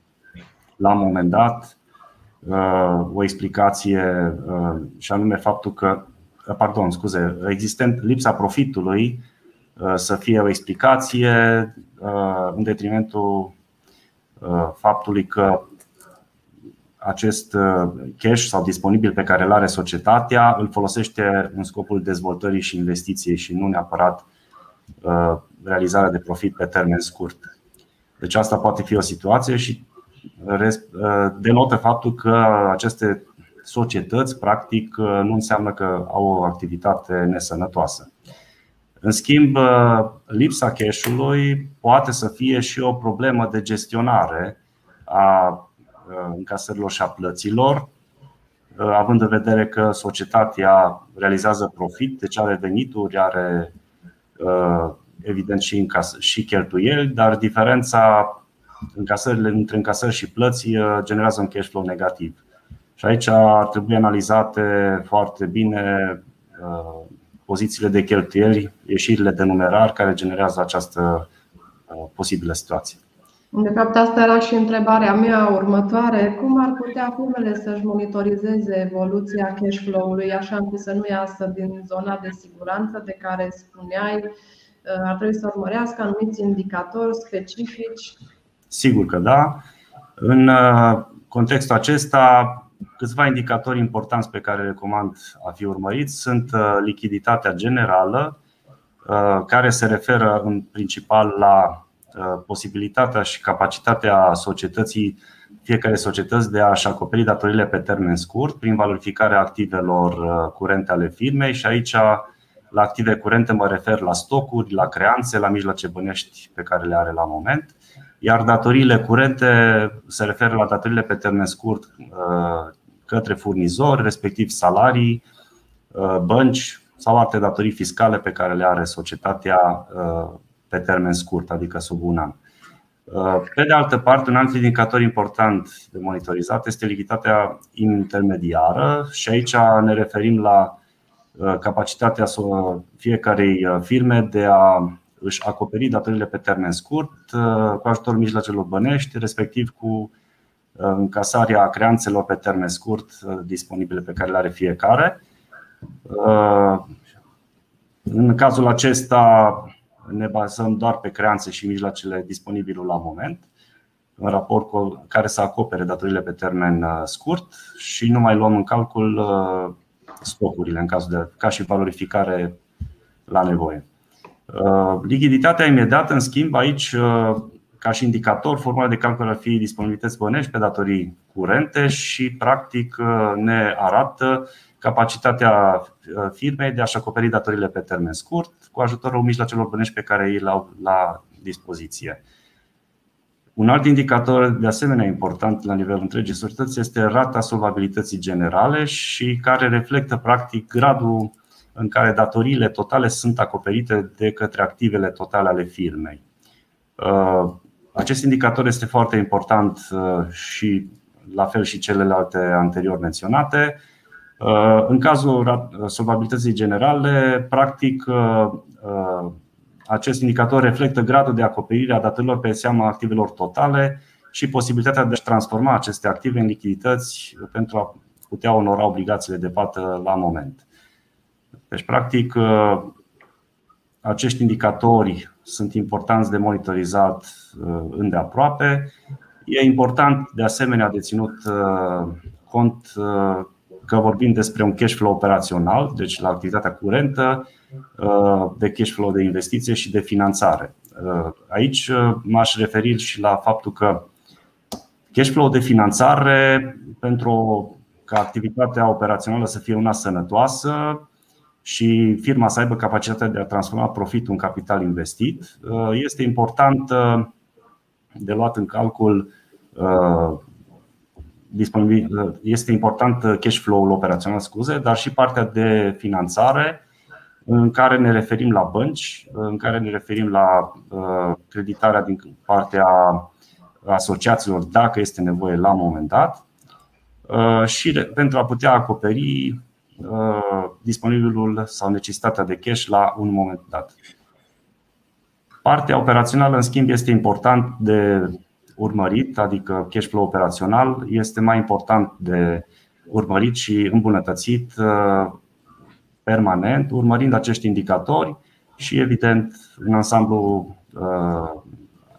la un moment dat uh, o explicație uh, și anume faptul că, uh, pardon, scuze, existent lipsa profitului să fie o explicație în detrimentul faptului că acest cash sau disponibil pe care îl are societatea îl folosește în scopul dezvoltării și investiției și nu neapărat realizarea de profit pe termen scurt. Deci asta poate fi o situație și denotă faptul că aceste societăți, practic, nu înseamnă că au o activitate nesănătoasă. În schimb, lipsa cash-ului poate să fie și o problemă de gestionare a încasărilor și a plăților, având în vedere că societatea realizează profit, deci are venituri, are evident și, încas- și cheltuieli, dar diferența încasările între încasări și plăți generează un cash flow negativ. Și aici ar trebui analizate foarte bine pozițiile de cheltuieli, ieșirile de numerar care generează această posibilă situație. De fapt, asta era și întrebarea mea următoare. Cum ar putea firmele să-și monitorizeze evoluția cash flow-ului așa încât să nu iasă din zona de siguranță de care spuneai? Ar trebui să urmărească anumiți indicatori specifici? Sigur că da. În contextul acesta, câțiva indicatori importanți pe care recomand a fi urmăriți sunt lichiditatea generală, care se referă în principal la posibilitatea și capacitatea societății, fiecare societăți de a-și acoperi datorile pe termen scurt prin valorificarea activelor curente ale firmei și aici la active curente mă refer la stocuri, la creanțe, la mijloace bănești pe care le are la moment. Iar datoriile curente se referă la datoriile pe termen scurt către furnizori, respectiv salarii, bănci sau alte datorii fiscale pe care le are societatea pe termen scurt, adică sub un an. Pe de altă parte, un alt indicator important de monitorizat este lichiditatea intermediară și aici ne referim la capacitatea fiecarei firme de a își acoperi datorile pe termen scurt cu ajutorul mijloacelor bănești, respectiv cu încasarea creanțelor pe termen scurt disponibile pe care le are fiecare. În cazul acesta ne bazăm doar pe creanțe și mijloacele disponibile la moment în raport cu care să acopere datorile pe termen scurt și nu mai luăm în calcul stocurile în cazul de ca și valorificare la nevoie. Lichiditatea imediată, în schimb, aici ca și indicator, formula de calcul ar fi disponibilități bănești pe datorii curente și practic ne arată capacitatea firmei de a-și acoperi datorile pe termen scurt cu ajutorul mijloacelor bănești pe care ei le au la dispoziție. Un alt indicator de asemenea important la nivelul întregii societăți este rata solvabilității generale și care reflectă practic gradul în care datoriile totale sunt acoperite de către activele totale ale firmei. Acest indicator este foarte important și la fel și celelalte anterior menționate. În cazul solvabilității generale, practic acest indicator reflectă gradul de acoperire a datorilor pe seama activelor totale și posibilitatea de a transforma aceste active în lichidități pentru a putea onora obligațiile de plată la moment. Deci, practic, acești indicatori sunt importanți de monitorizat îndeaproape. E important, de asemenea, de ținut cont că vorbim despre un cash flow operațional, deci la activitatea curentă, de cash flow de investiție și de finanțare. Aici m-aș referi și la faptul că cash flow de finanțare, pentru ca activitatea operațională să fie una sănătoasă și firma să aibă capacitatea de a transforma profitul în capital investit, este important de luat în calcul este important cash flow-ul operațional, scuze, dar și partea de finanțare în care ne referim la bănci, în care ne referim la creditarea din partea asociațiilor dacă este nevoie la un moment dat și pentru a putea acoperi disponibilul sau necesitatea de cash la un moment dat. Partea operațională, în schimb, este important de urmărit, adică cash flow operațional, este mai important de urmărit și îmbunătățit permanent, urmărind acești indicatori și, evident, în ansamblu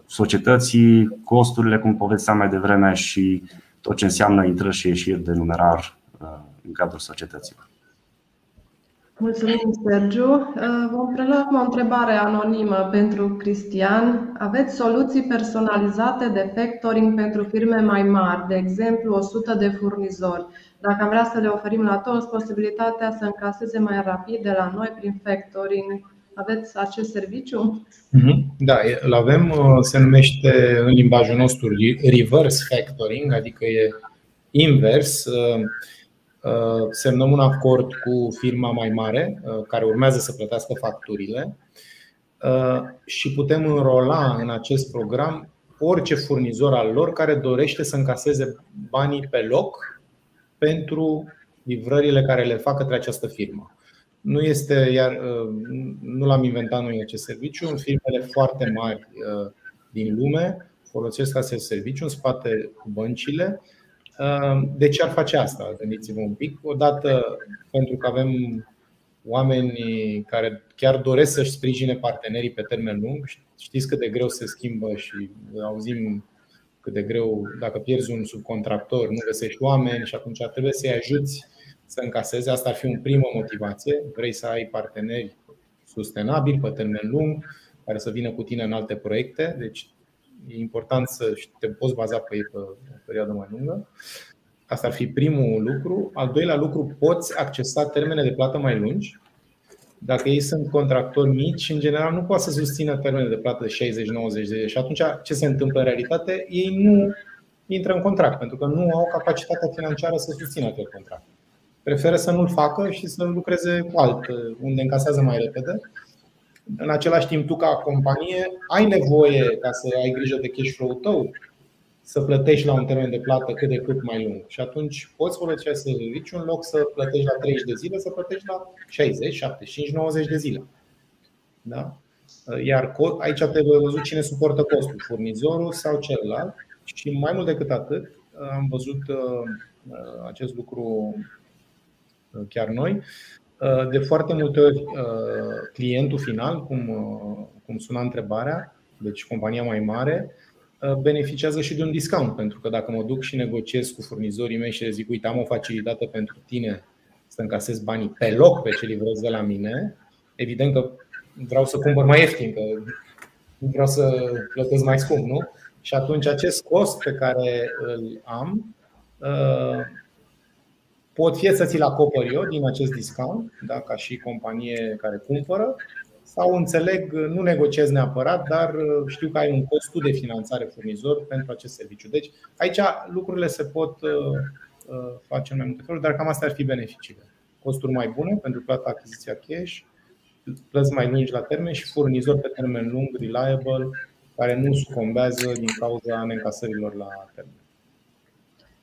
societății, costurile, cum povesteam mai devreme, și tot ce înseamnă intrări și ieșiri de numerar în cadrul societății. Mulțumim, Sergiu. Uh, vom prelua acum o întrebare anonimă pentru Cristian. Aveți soluții personalizate de factoring pentru firme mai mari, de exemplu 100 de furnizori. Dacă am vrea să le oferim la toți posibilitatea să încaseze mai rapid de la noi prin factoring, aveți acest serviciu? Mhm. Da, îl avem, uh, se numește în limbajul nostru reverse factoring, adică e invers uh, Uh, semnăm un acord cu firma mai mare uh, care urmează să plătească facturile uh, și putem înrola în acest program orice furnizor al lor care dorește să încaseze banii pe loc pentru livrările care le fac către această firmă. Nu este, iar nu l-am inventat noi acest serviciu, în firmele foarte mari din lume folosesc acest serviciu în spate cu băncile Ehm, de ce ar face asta? Gândiți-vă un pic. Odată pentru că avem oameni care chiar doresc să-și sprijine partenerii pe termen lung. Știți cât de greu se schimbă și auzim cât de greu dacă pierzi un subcontractor, nu găsești oameni și atunci trebuie să-i ajuți să încaseze. Asta ar fi o primă motivație. Vrei să ai parteneri sustenabili pe termen lung, care să vină cu tine în alte proiecte. Deci e important să te poți baza pe ei pe o perioadă mai lungă. Asta ar fi primul lucru. Al doilea lucru, poți accesa termene de plată mai lungi. Dacă ei sunt contractori mici, în general nu poate să susțină termene de plată de 60-90 de zile. Și atunci ce se întâmplă în realitate? Ei nu intră în contract, pentru că nu au capacitatea financiară să susțină acel contract. Preferă să nu-l facă și să lucreze cu alt, unde încasează mai repede în același timp, tu ca companie ai nevoie, ca să ai grijă de cash flow tău, să plătești la un termen de plată cât de cât mai lung. Și atunci poți folosi acest serviciu în loc să plătești la 30 de zile, să plătești la 60, 75, 90 de zile. Da? Iar aici trebuie văzut cine suportă costul, furnizorul sau celălalt. Și mai mult decât atât, am văzut uh, acest lucru uh, chiar noi, Uh, de foarte multe ori, uh, clientul final, cum, uh, cum suna întrebarea, deci compania mai mare, beneficiază și de un discount. Pentru că dacă mă duc și negociez cu furnizorii mei și le zic, uite, am o facilitate pentru tine să încasez banii pe loc pe ce livrez de la mine, evident că vreau să cumpăr mai ieftin, că nu vreau să plătesc mai scump, nu? Și atunci acest cost pe care îl am pot fie să ți-l acopăr eu din acest discount, da, ca și companie care cumpără, sau înțeleg, nu negociez neapărat, dar știu că ai un cost de finanțare furnizor pentru acest serviciu. Deci aici lucrurile se pot uh, uh, face în mai multe feluri, dar cam astea ar fi beneficiile. Costuri mai bune pentru plata achiziția cash, plăți mai lungi la termen și furnizori pe termen lung, reliable, care nu sucombează din cauza neîncasărilor la termen.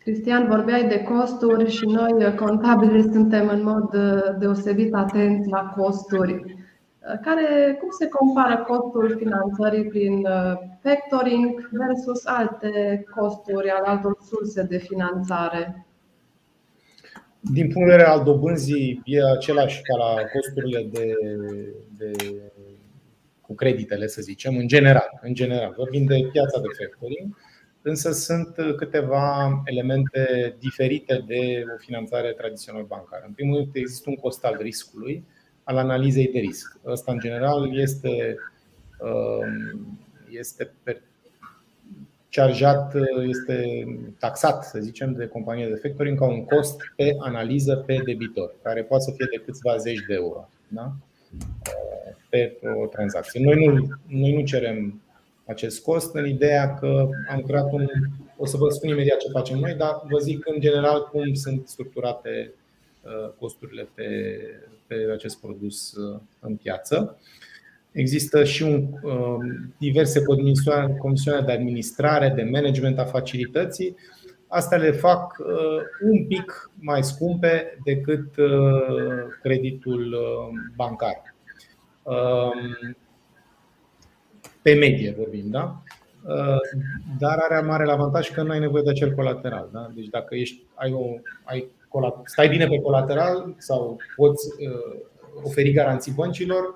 Cristian, vorbeai de costuri și noi, contabili, suntem în mod uh, deosebit atenți la costuri. Uh, care, cum se compară costul finanțării prin uh, factoring versus alte costuri ale altor surse de finanțare? Din punct de vedere al dobânzii, e același ca la costurile de, de, cu creditele, să zicem, în general. În general, vorbim de piața de factoring însă sunt câteva elemente diferite de o finanțare tradițională bancară. În primul rând, există un cost al riscului, al analizei de risc. Ăsta, în general, este, um, este charjat, este taxat, să zicem, de companie de factoring ca un cost pe analiză pe debitor, care poate să fie de câțiva zeci de euro da? pe o tranzacție. Noi nu, noi nu cerem acest cost în ideea că am creat un. O să vă spun imediat ce facem noi, dar vă zic în general cum sunt structurate uh, costurile pe, pe acest produs uh, în piață. Există și un, uh, diverse comisioane de administrare, de management a facilității. Astea le fac un pic mai scumpe decât creditul bancar pe medie vorbim, da? Uh, dar are mare avantaj că nu ai nevoie de acel colateral. Da? Deci dacă ești, ai o, ai stai bine pe colateral sau poți uh, oferi garanții băncilor,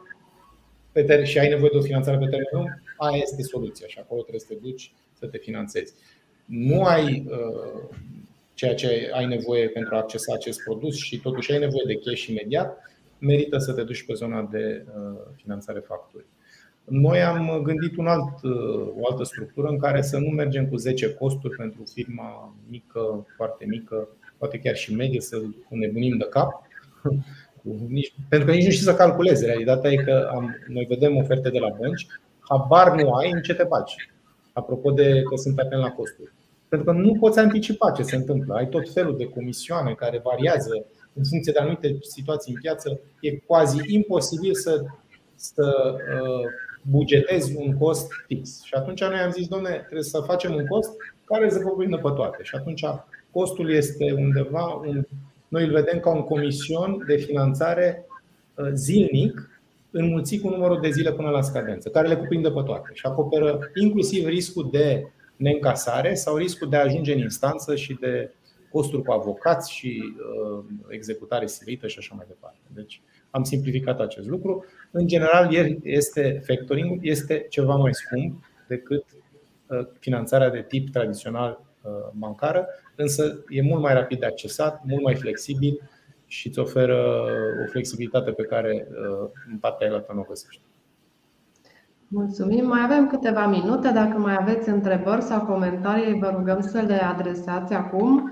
pe ter- și ai nevoie de o finanțare pe termen lung, aia este soluția și acolo trebuie să te duci să te finanțezi. Nu ai uh, ceea ce ai nevoie pentru a accesa acest produs și totuși ai nevoie de cash imediat, merită să te duci pe zona de uh, finanțare facturi. Noi am gândit un alt, uh, o altă structură în care să nu mergem cu 10 costuri pentru firma mică, foarte mică, poate chiar și medie, să nebunim de cap. Pentru că nici nu știi să calculezi. Realitatea e că am, noi vedem oferte de la bănci, habar nu ai în ce te faci. Apropo de că sunt atent la costuri. Pentru că nu poți anticipa ce se întâmplă. Ai tot felul de comisioane care variază în funcție de anumite situații în piață. E quasi imposibil să, să uh, bugetezi un cost fix. Și atunci noi am zis, domne, trebuie să facem un cost care să cuprindă pe toate. Și atunci costul este undeva, un, noi îl vedem ca un comision de finanțare uh, zilnic înmulțit cu numărul de zile până la scadență, care le cuprinde pe toate și acoperă inclusiv riscul de neîncasare sau riscul de a ajunge în instanță și de costuri cu avocați și uh, executare silită și așa mai departe. Deci am simplificat acest lucru. În general, este factoring este ceva mai scump decât uh, finanțarea de tip tradițional uh, bancară, însă e mult mai rapid de accesat, mult mai flexibil și îți oferă o flexibilitate pe care uh, în partea aia nu o găsești. Mulțumim. Mai avem câteva minute. Dacă mai aveți întrebări sau comentarii, vă rugăm să le adresați acum.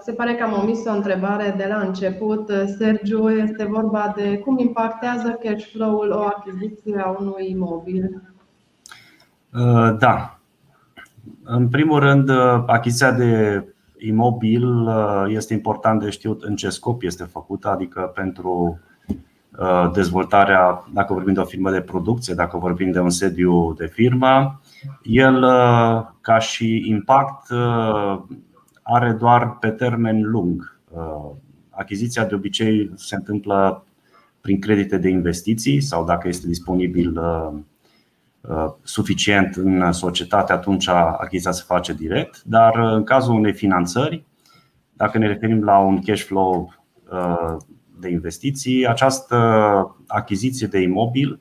Se pare că am omis o întrebare de la început. Sergiu, este vorba de cum impactează cash flow-ul o achiziție a unui imobil? Uh, da. În primul rând, uh, achiziția de imobil uh, este important de știut în ce scop este făcută, adică pentru dezvoltarea, dacă vorbim de o firmă de producție, dacă vorbim de un sediu de firmă, el, ca și impact, are doar pe termen lung. Uh, achiziția de obicei se întâmplă prin credite de investiții sau dacă este disponibil uh, uh, suficient în societate, atunci achiziția se face direct, dar în cazul unei finanțări, dacă ne referim la un cash flow de investiții, această achiziție de imobil,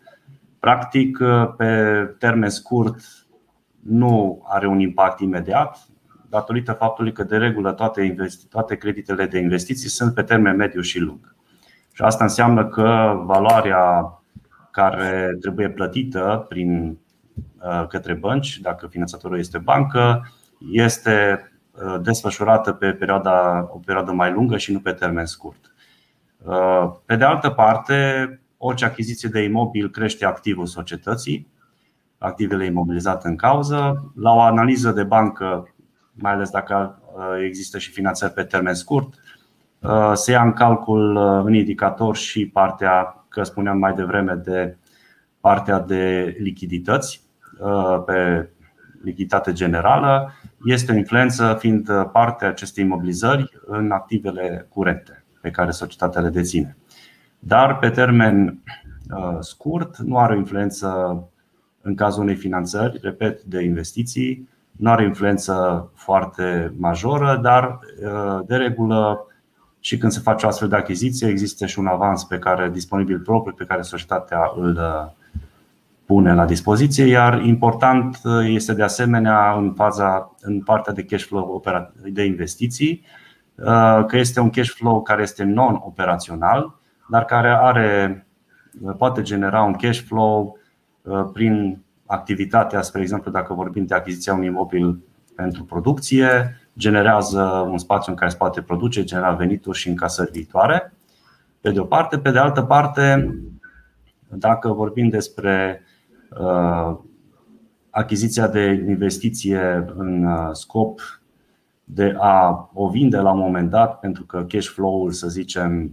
practic, pe termen scurt, nu are un impact imediat, datorită faptului că de regulă toate, investi- toate creditele de investiții sunt pe termen mediu și lung. Și asta înseamnă că valoarea care trebuie plătită prin, uh, către bănci, dacă finanțatorul este bancă, este uh, desfășurată pe perioada, o perioadă mai lungă și nu pe termen scurt. Uh, pe de altă parte, orice achiziție de imobil crește activul societății, activele imobilizate în cauză. La o analiză de bancă mai ales dacă uh, există și finanțări pe termen scurt. Uh, se ia în calcul uh, în indicator și partea, că spuneam mai devreme, de partea de lichidități pe lichiditate generală. Este o influență fiind partea acestei imobilizări în activele curente pe care societatea le deține. Dar pe termen scurt nu are o influență în cazul unei finanțări, repet, de investiții, nu are influență foarte majoră, dar uh, de regulă și când se face o astfel de achiziție există și un avans pe care disponibil propriu pe care societatea îl uh, pune la dispoziție, iar important uh, este de asemenea în faza în partea de cash flow de investiții că este un cash flow care este non-operațional, dar care are poate genera un cash flow prin activitatea, spre exemplu, dacă vorbim de achiziția unui imobil pentru producție, generează un spațiu în care se poate produce, genera venituri și încasări viitoare. Pe de o parte, pe de altă parte, dacă vorbim despre uh, achiziția de investiție în uh, scop de a o vinde la un moment dat, pentru că cash flow-ul, să zicem,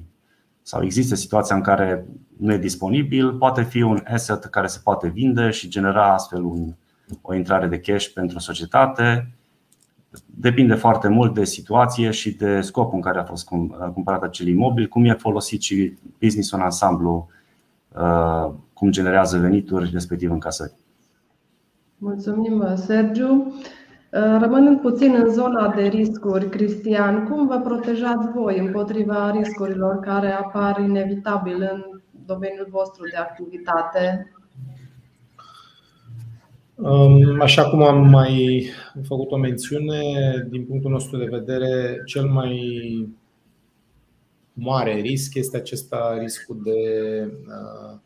sau există situația în care nu e disponibil, poate fi un asset care se poate vinde și genera astfel un, o intrare de cash pentru societate. Depinde foarte mult de situație și de scopul în care a fost cumpărat acel imobil, cum e folosit și business-ul în ansamblu, uh, cum generează venituri, respectiv încasări. Mulțumim, Sergiu. Uh, rămânând puțin în zona de riscuri, Cristian, cum vă protejați voi împotriva riscurilor care apar inevitabil în domeniul vostru de activitate? Um, așa cum am mai făcut o mențiune, din punctul nostru de vedere, cel mai mare risc este acesta riscul de uh,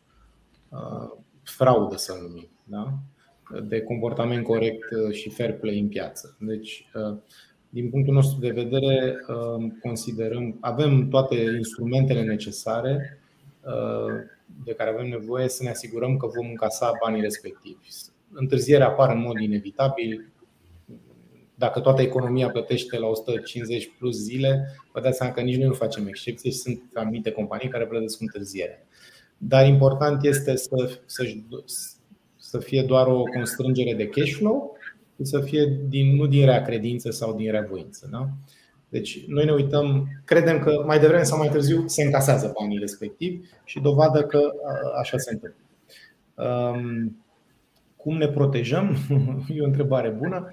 uh, fraudă, să numim, da? De comportament corect și fair play în piață. Deci, uh, din punctul nostru de vedere, uh, considerăm, avem toate instrumentele necesare uh, de care avem nevoie să ne asigurăm că vom încasa banii respectivi. Întârzierea apare în mod inevitabil. Dacă toată economia plătește la 150 plus zile, vă dați seama că nici noi nu facem excepție și sunt anumite companii care plătesc întârziere. Dar important este să, să, să fie doar o constrângere de cash flow să fie din, nu din rea credință sau din rea voință. Da? Deci noi ne uităm, credem că mai devreme sau mai târziu se încasează banii respectivi și dovadă că așa se întâmplă. Cum ne protejăm? E o întrebare bună.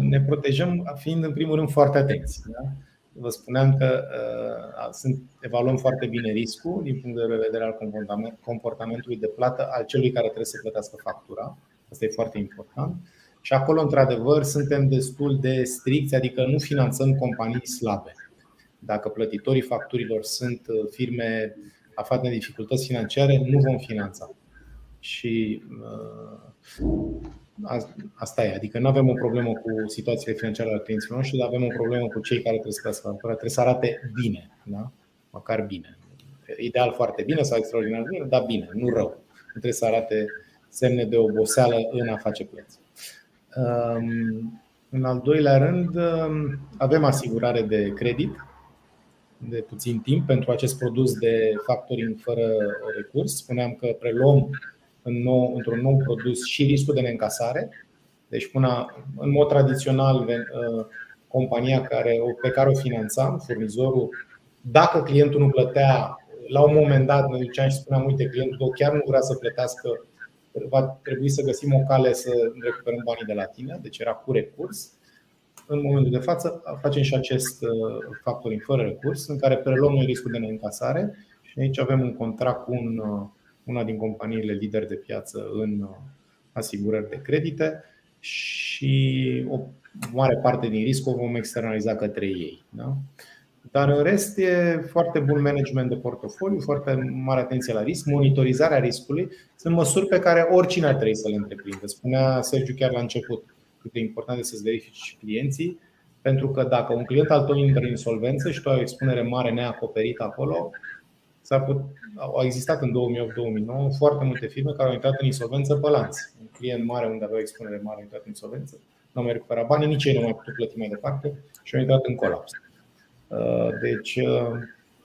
Ne protejăm fiind în primul rând foarte atenți. Da? Vă spuneam că uh, sunt, evaluăm foarte bine riscul din punct de vedere al comportamentului de plată al celui care trebuie să plătească factura. Asta e foarte important. Și acolo, într-adevăr, suntem destul de stricți, adică nu finanțăm companii slabe. Dacă plătitorii facturilor sunt uh, firme aflate în dificultăți financiare, nu vom finanța. Și uh, asta e, adică nu avem o problemă cu situațiile financiare ale clienților noștri, dar avem o problemă cu cei care trebuie să plătească trebuie să arate bine, da? măcar bine. Ideal foarte bine sau extraordinar bine, dar bine, nu rău. Nu trebuie să arate semne de oboseală în a face plăți. În al doilea rând, avem asigurare de credit de puțin timp pentru acest produs de factoring fără recurs. Spuneam că preluăm în nou, într-un nou produs și riscul de neîncasare. Deci, până în mod tradițional, uh, compania care, pe care o finanțam, furnizorul, dacă clientul nu plătea, la un moment dat ne duceam și spuneam, uite, clientul chiar nu vrea să plătească va trebui să găsim o cale să recuperăm banii de la tine, deci era cu recurs. În momentul de față facem și acest uh, factoring fără recurs, în care preluăm noi riscul de neîncasare și aici avem un contract cu un, uh, una din companiile lideri de piață în uh, asigurări de credite și o mare parte din risc o vom externaliza către ei. Da? Dar în rest e foarte bun management de portofoliu, foarte mare atenție la risc, monitorizarea riscului. Sunt măsuri pe care oricine ar trebui să le întreprindă. Spunea Sergiu chiar la început cât de important este să-ți verifici clienții, pentru că dacă un client al tău intră în insolvență și tu ai o expunere mare neacoperită acolo, s-ar put, au existat în 2008-2009 foarte multe firme care au intrat în insolvență pe lanț. Un client mare unde avea o expunere mare a intrat în insolvență, nu au mai recuperat bani, nici ei nu au mai putut plăti mai departe și au intrat în colaps. Uh, deci uh,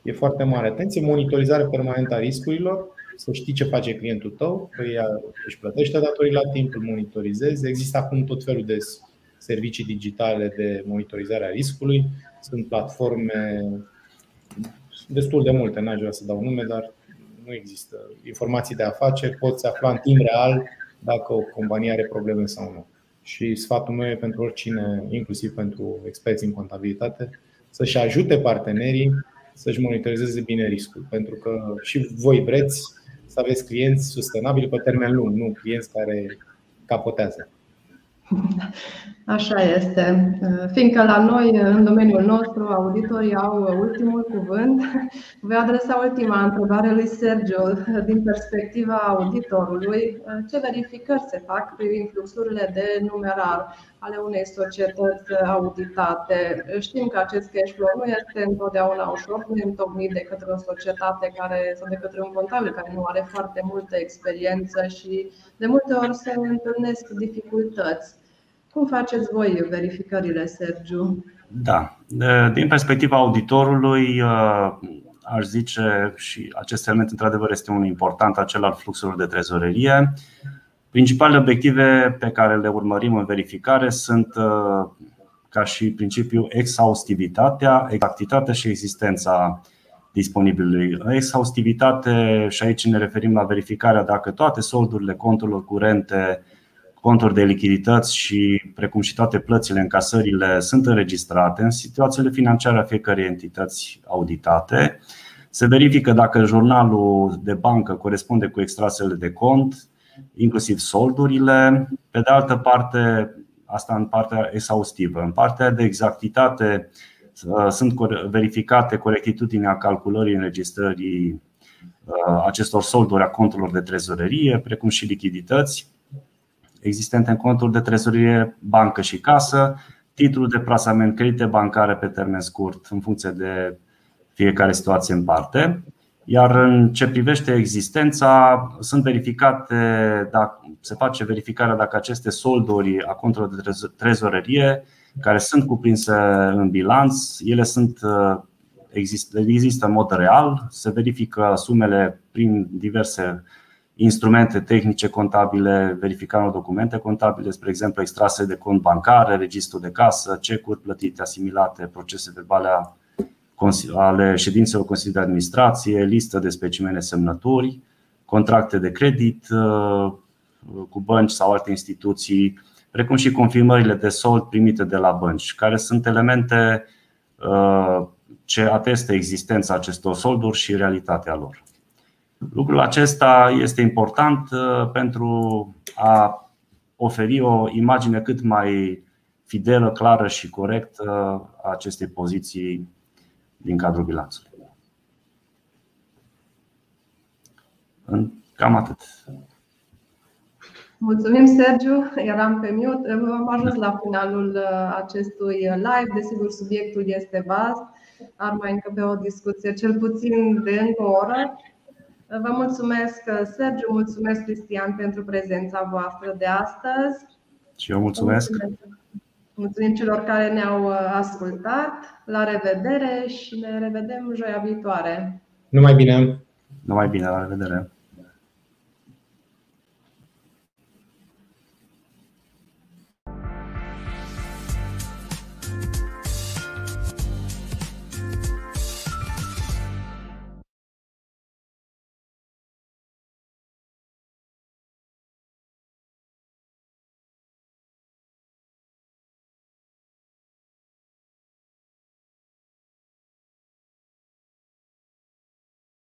e foarte mare atenție, monitorizare permanentă a riscurilor, să știi ce face clientul tău, că ea își plătește datorii la timp, îl monitorizezi. Există acum tot felul de servicii digitale de monitorizare a riscului. Sunt platforme destul de multe, n-aș vrea să dau nume, dar nu există informații de afaceri, poți afla în timp real dacă o companie are probleme sau nu. Și sfatul meu e pentru oricine, inclusiv pentru experți în contabilitate, să-și ajute partenerii să-și monitorizeze bine riscul. Pentru că și voi vreți să aveți clienți sustenabili pe termen lung, nu clienți care capotează. Așa este. Fiindcă la noi, în domeniul nostru, auditorii au ultimul cuvânt, voi adresa ultima întrebare lui Sergio. Din perspectiva auditorului, ce verificări se fac privind fluxurile de numerar ale unei societăți auditate? Știm că acest cash flow nu este întotdeauna ușor, nu întocmit de către o societate care, sau de către un contabil care nu are foarte multă experiență și de multe ori se întâlnesc dificultăți. Cum faceți voi verificările, Sergiu? Da. Din perspectiva auditorului, uh, aș zice și acest element într-adevăr este unul important, acel al fluxurilor de trezorerie. Principalele obiective pe care le urmărim în verificare sunt uh, ca și principiu exhaustivitatea, exactitatea și existența disponibilului. Exhaustivitate și aici ne referim la verificarea dacă toate soldurile conturilor curente conturi de lichidități și precum și toate plățile, încasările sunt înregistrate în situațiile financiare a fiecărei entități auditate. Se verifică dacă jurnalul de bancă corespunde cu extrasele de cont, inclusiv soldurile. Pe de altă parte, asta în partea exhaustivă. În partea de exactitate sunt verificate corectitudinea calculării înregistrării acestor solduri a conturilor de trezorerie, precum și lichidități existente în conturi de trezorerie, bancă și casă, titlul de plasament, credite bancare pe termen scurt, în funcție de fiecare situație în parte. Iar în ce privește existența, sunt verificate, dacă, se face verificarea dacă aceste solduri a conturilor de trezorerie, care sunt cuprinse în bilanț, ele sunt există, există în mod real, se verifică sumele prin diverse instrumente tehnice contabile, verificarea documente contabile, spre exemplu extrase de cont bancare, registru de casă, cecuri plătite, asimilate, procese verbale ale ședințelor Consiliului de Administrație, listă de specimene semnături, contracte de credit uh, cu bănci sau alte instituții, precum și confirmările de sold primite de la bănci, care sunt elemente uh, ce atestă existența acestor solduri și realitatea lor. Lucrul acesta este important uh, pentru a oferi o imagine cât mai fidelă, clară și corectă a acestei poziții din cadrul bilanțului. Cam atât. Mulțumim, Sergiu. Eram pe mute. Am ajuns la finalul uh, acestui live. Desigur, subiectul este vast. Ar mai încăpe o discuție, cel puțin de încă o oră. Vă mulțumesc, Sergiu, mulțumesc, Cristian, pentru prezența voastră de astăzi. Și eu mulțumesc. Mulțumim celor care ne-au uh, ascultat. La revedere și ne revedem joia viitoare. Numai bine! Numai bine, la revedere!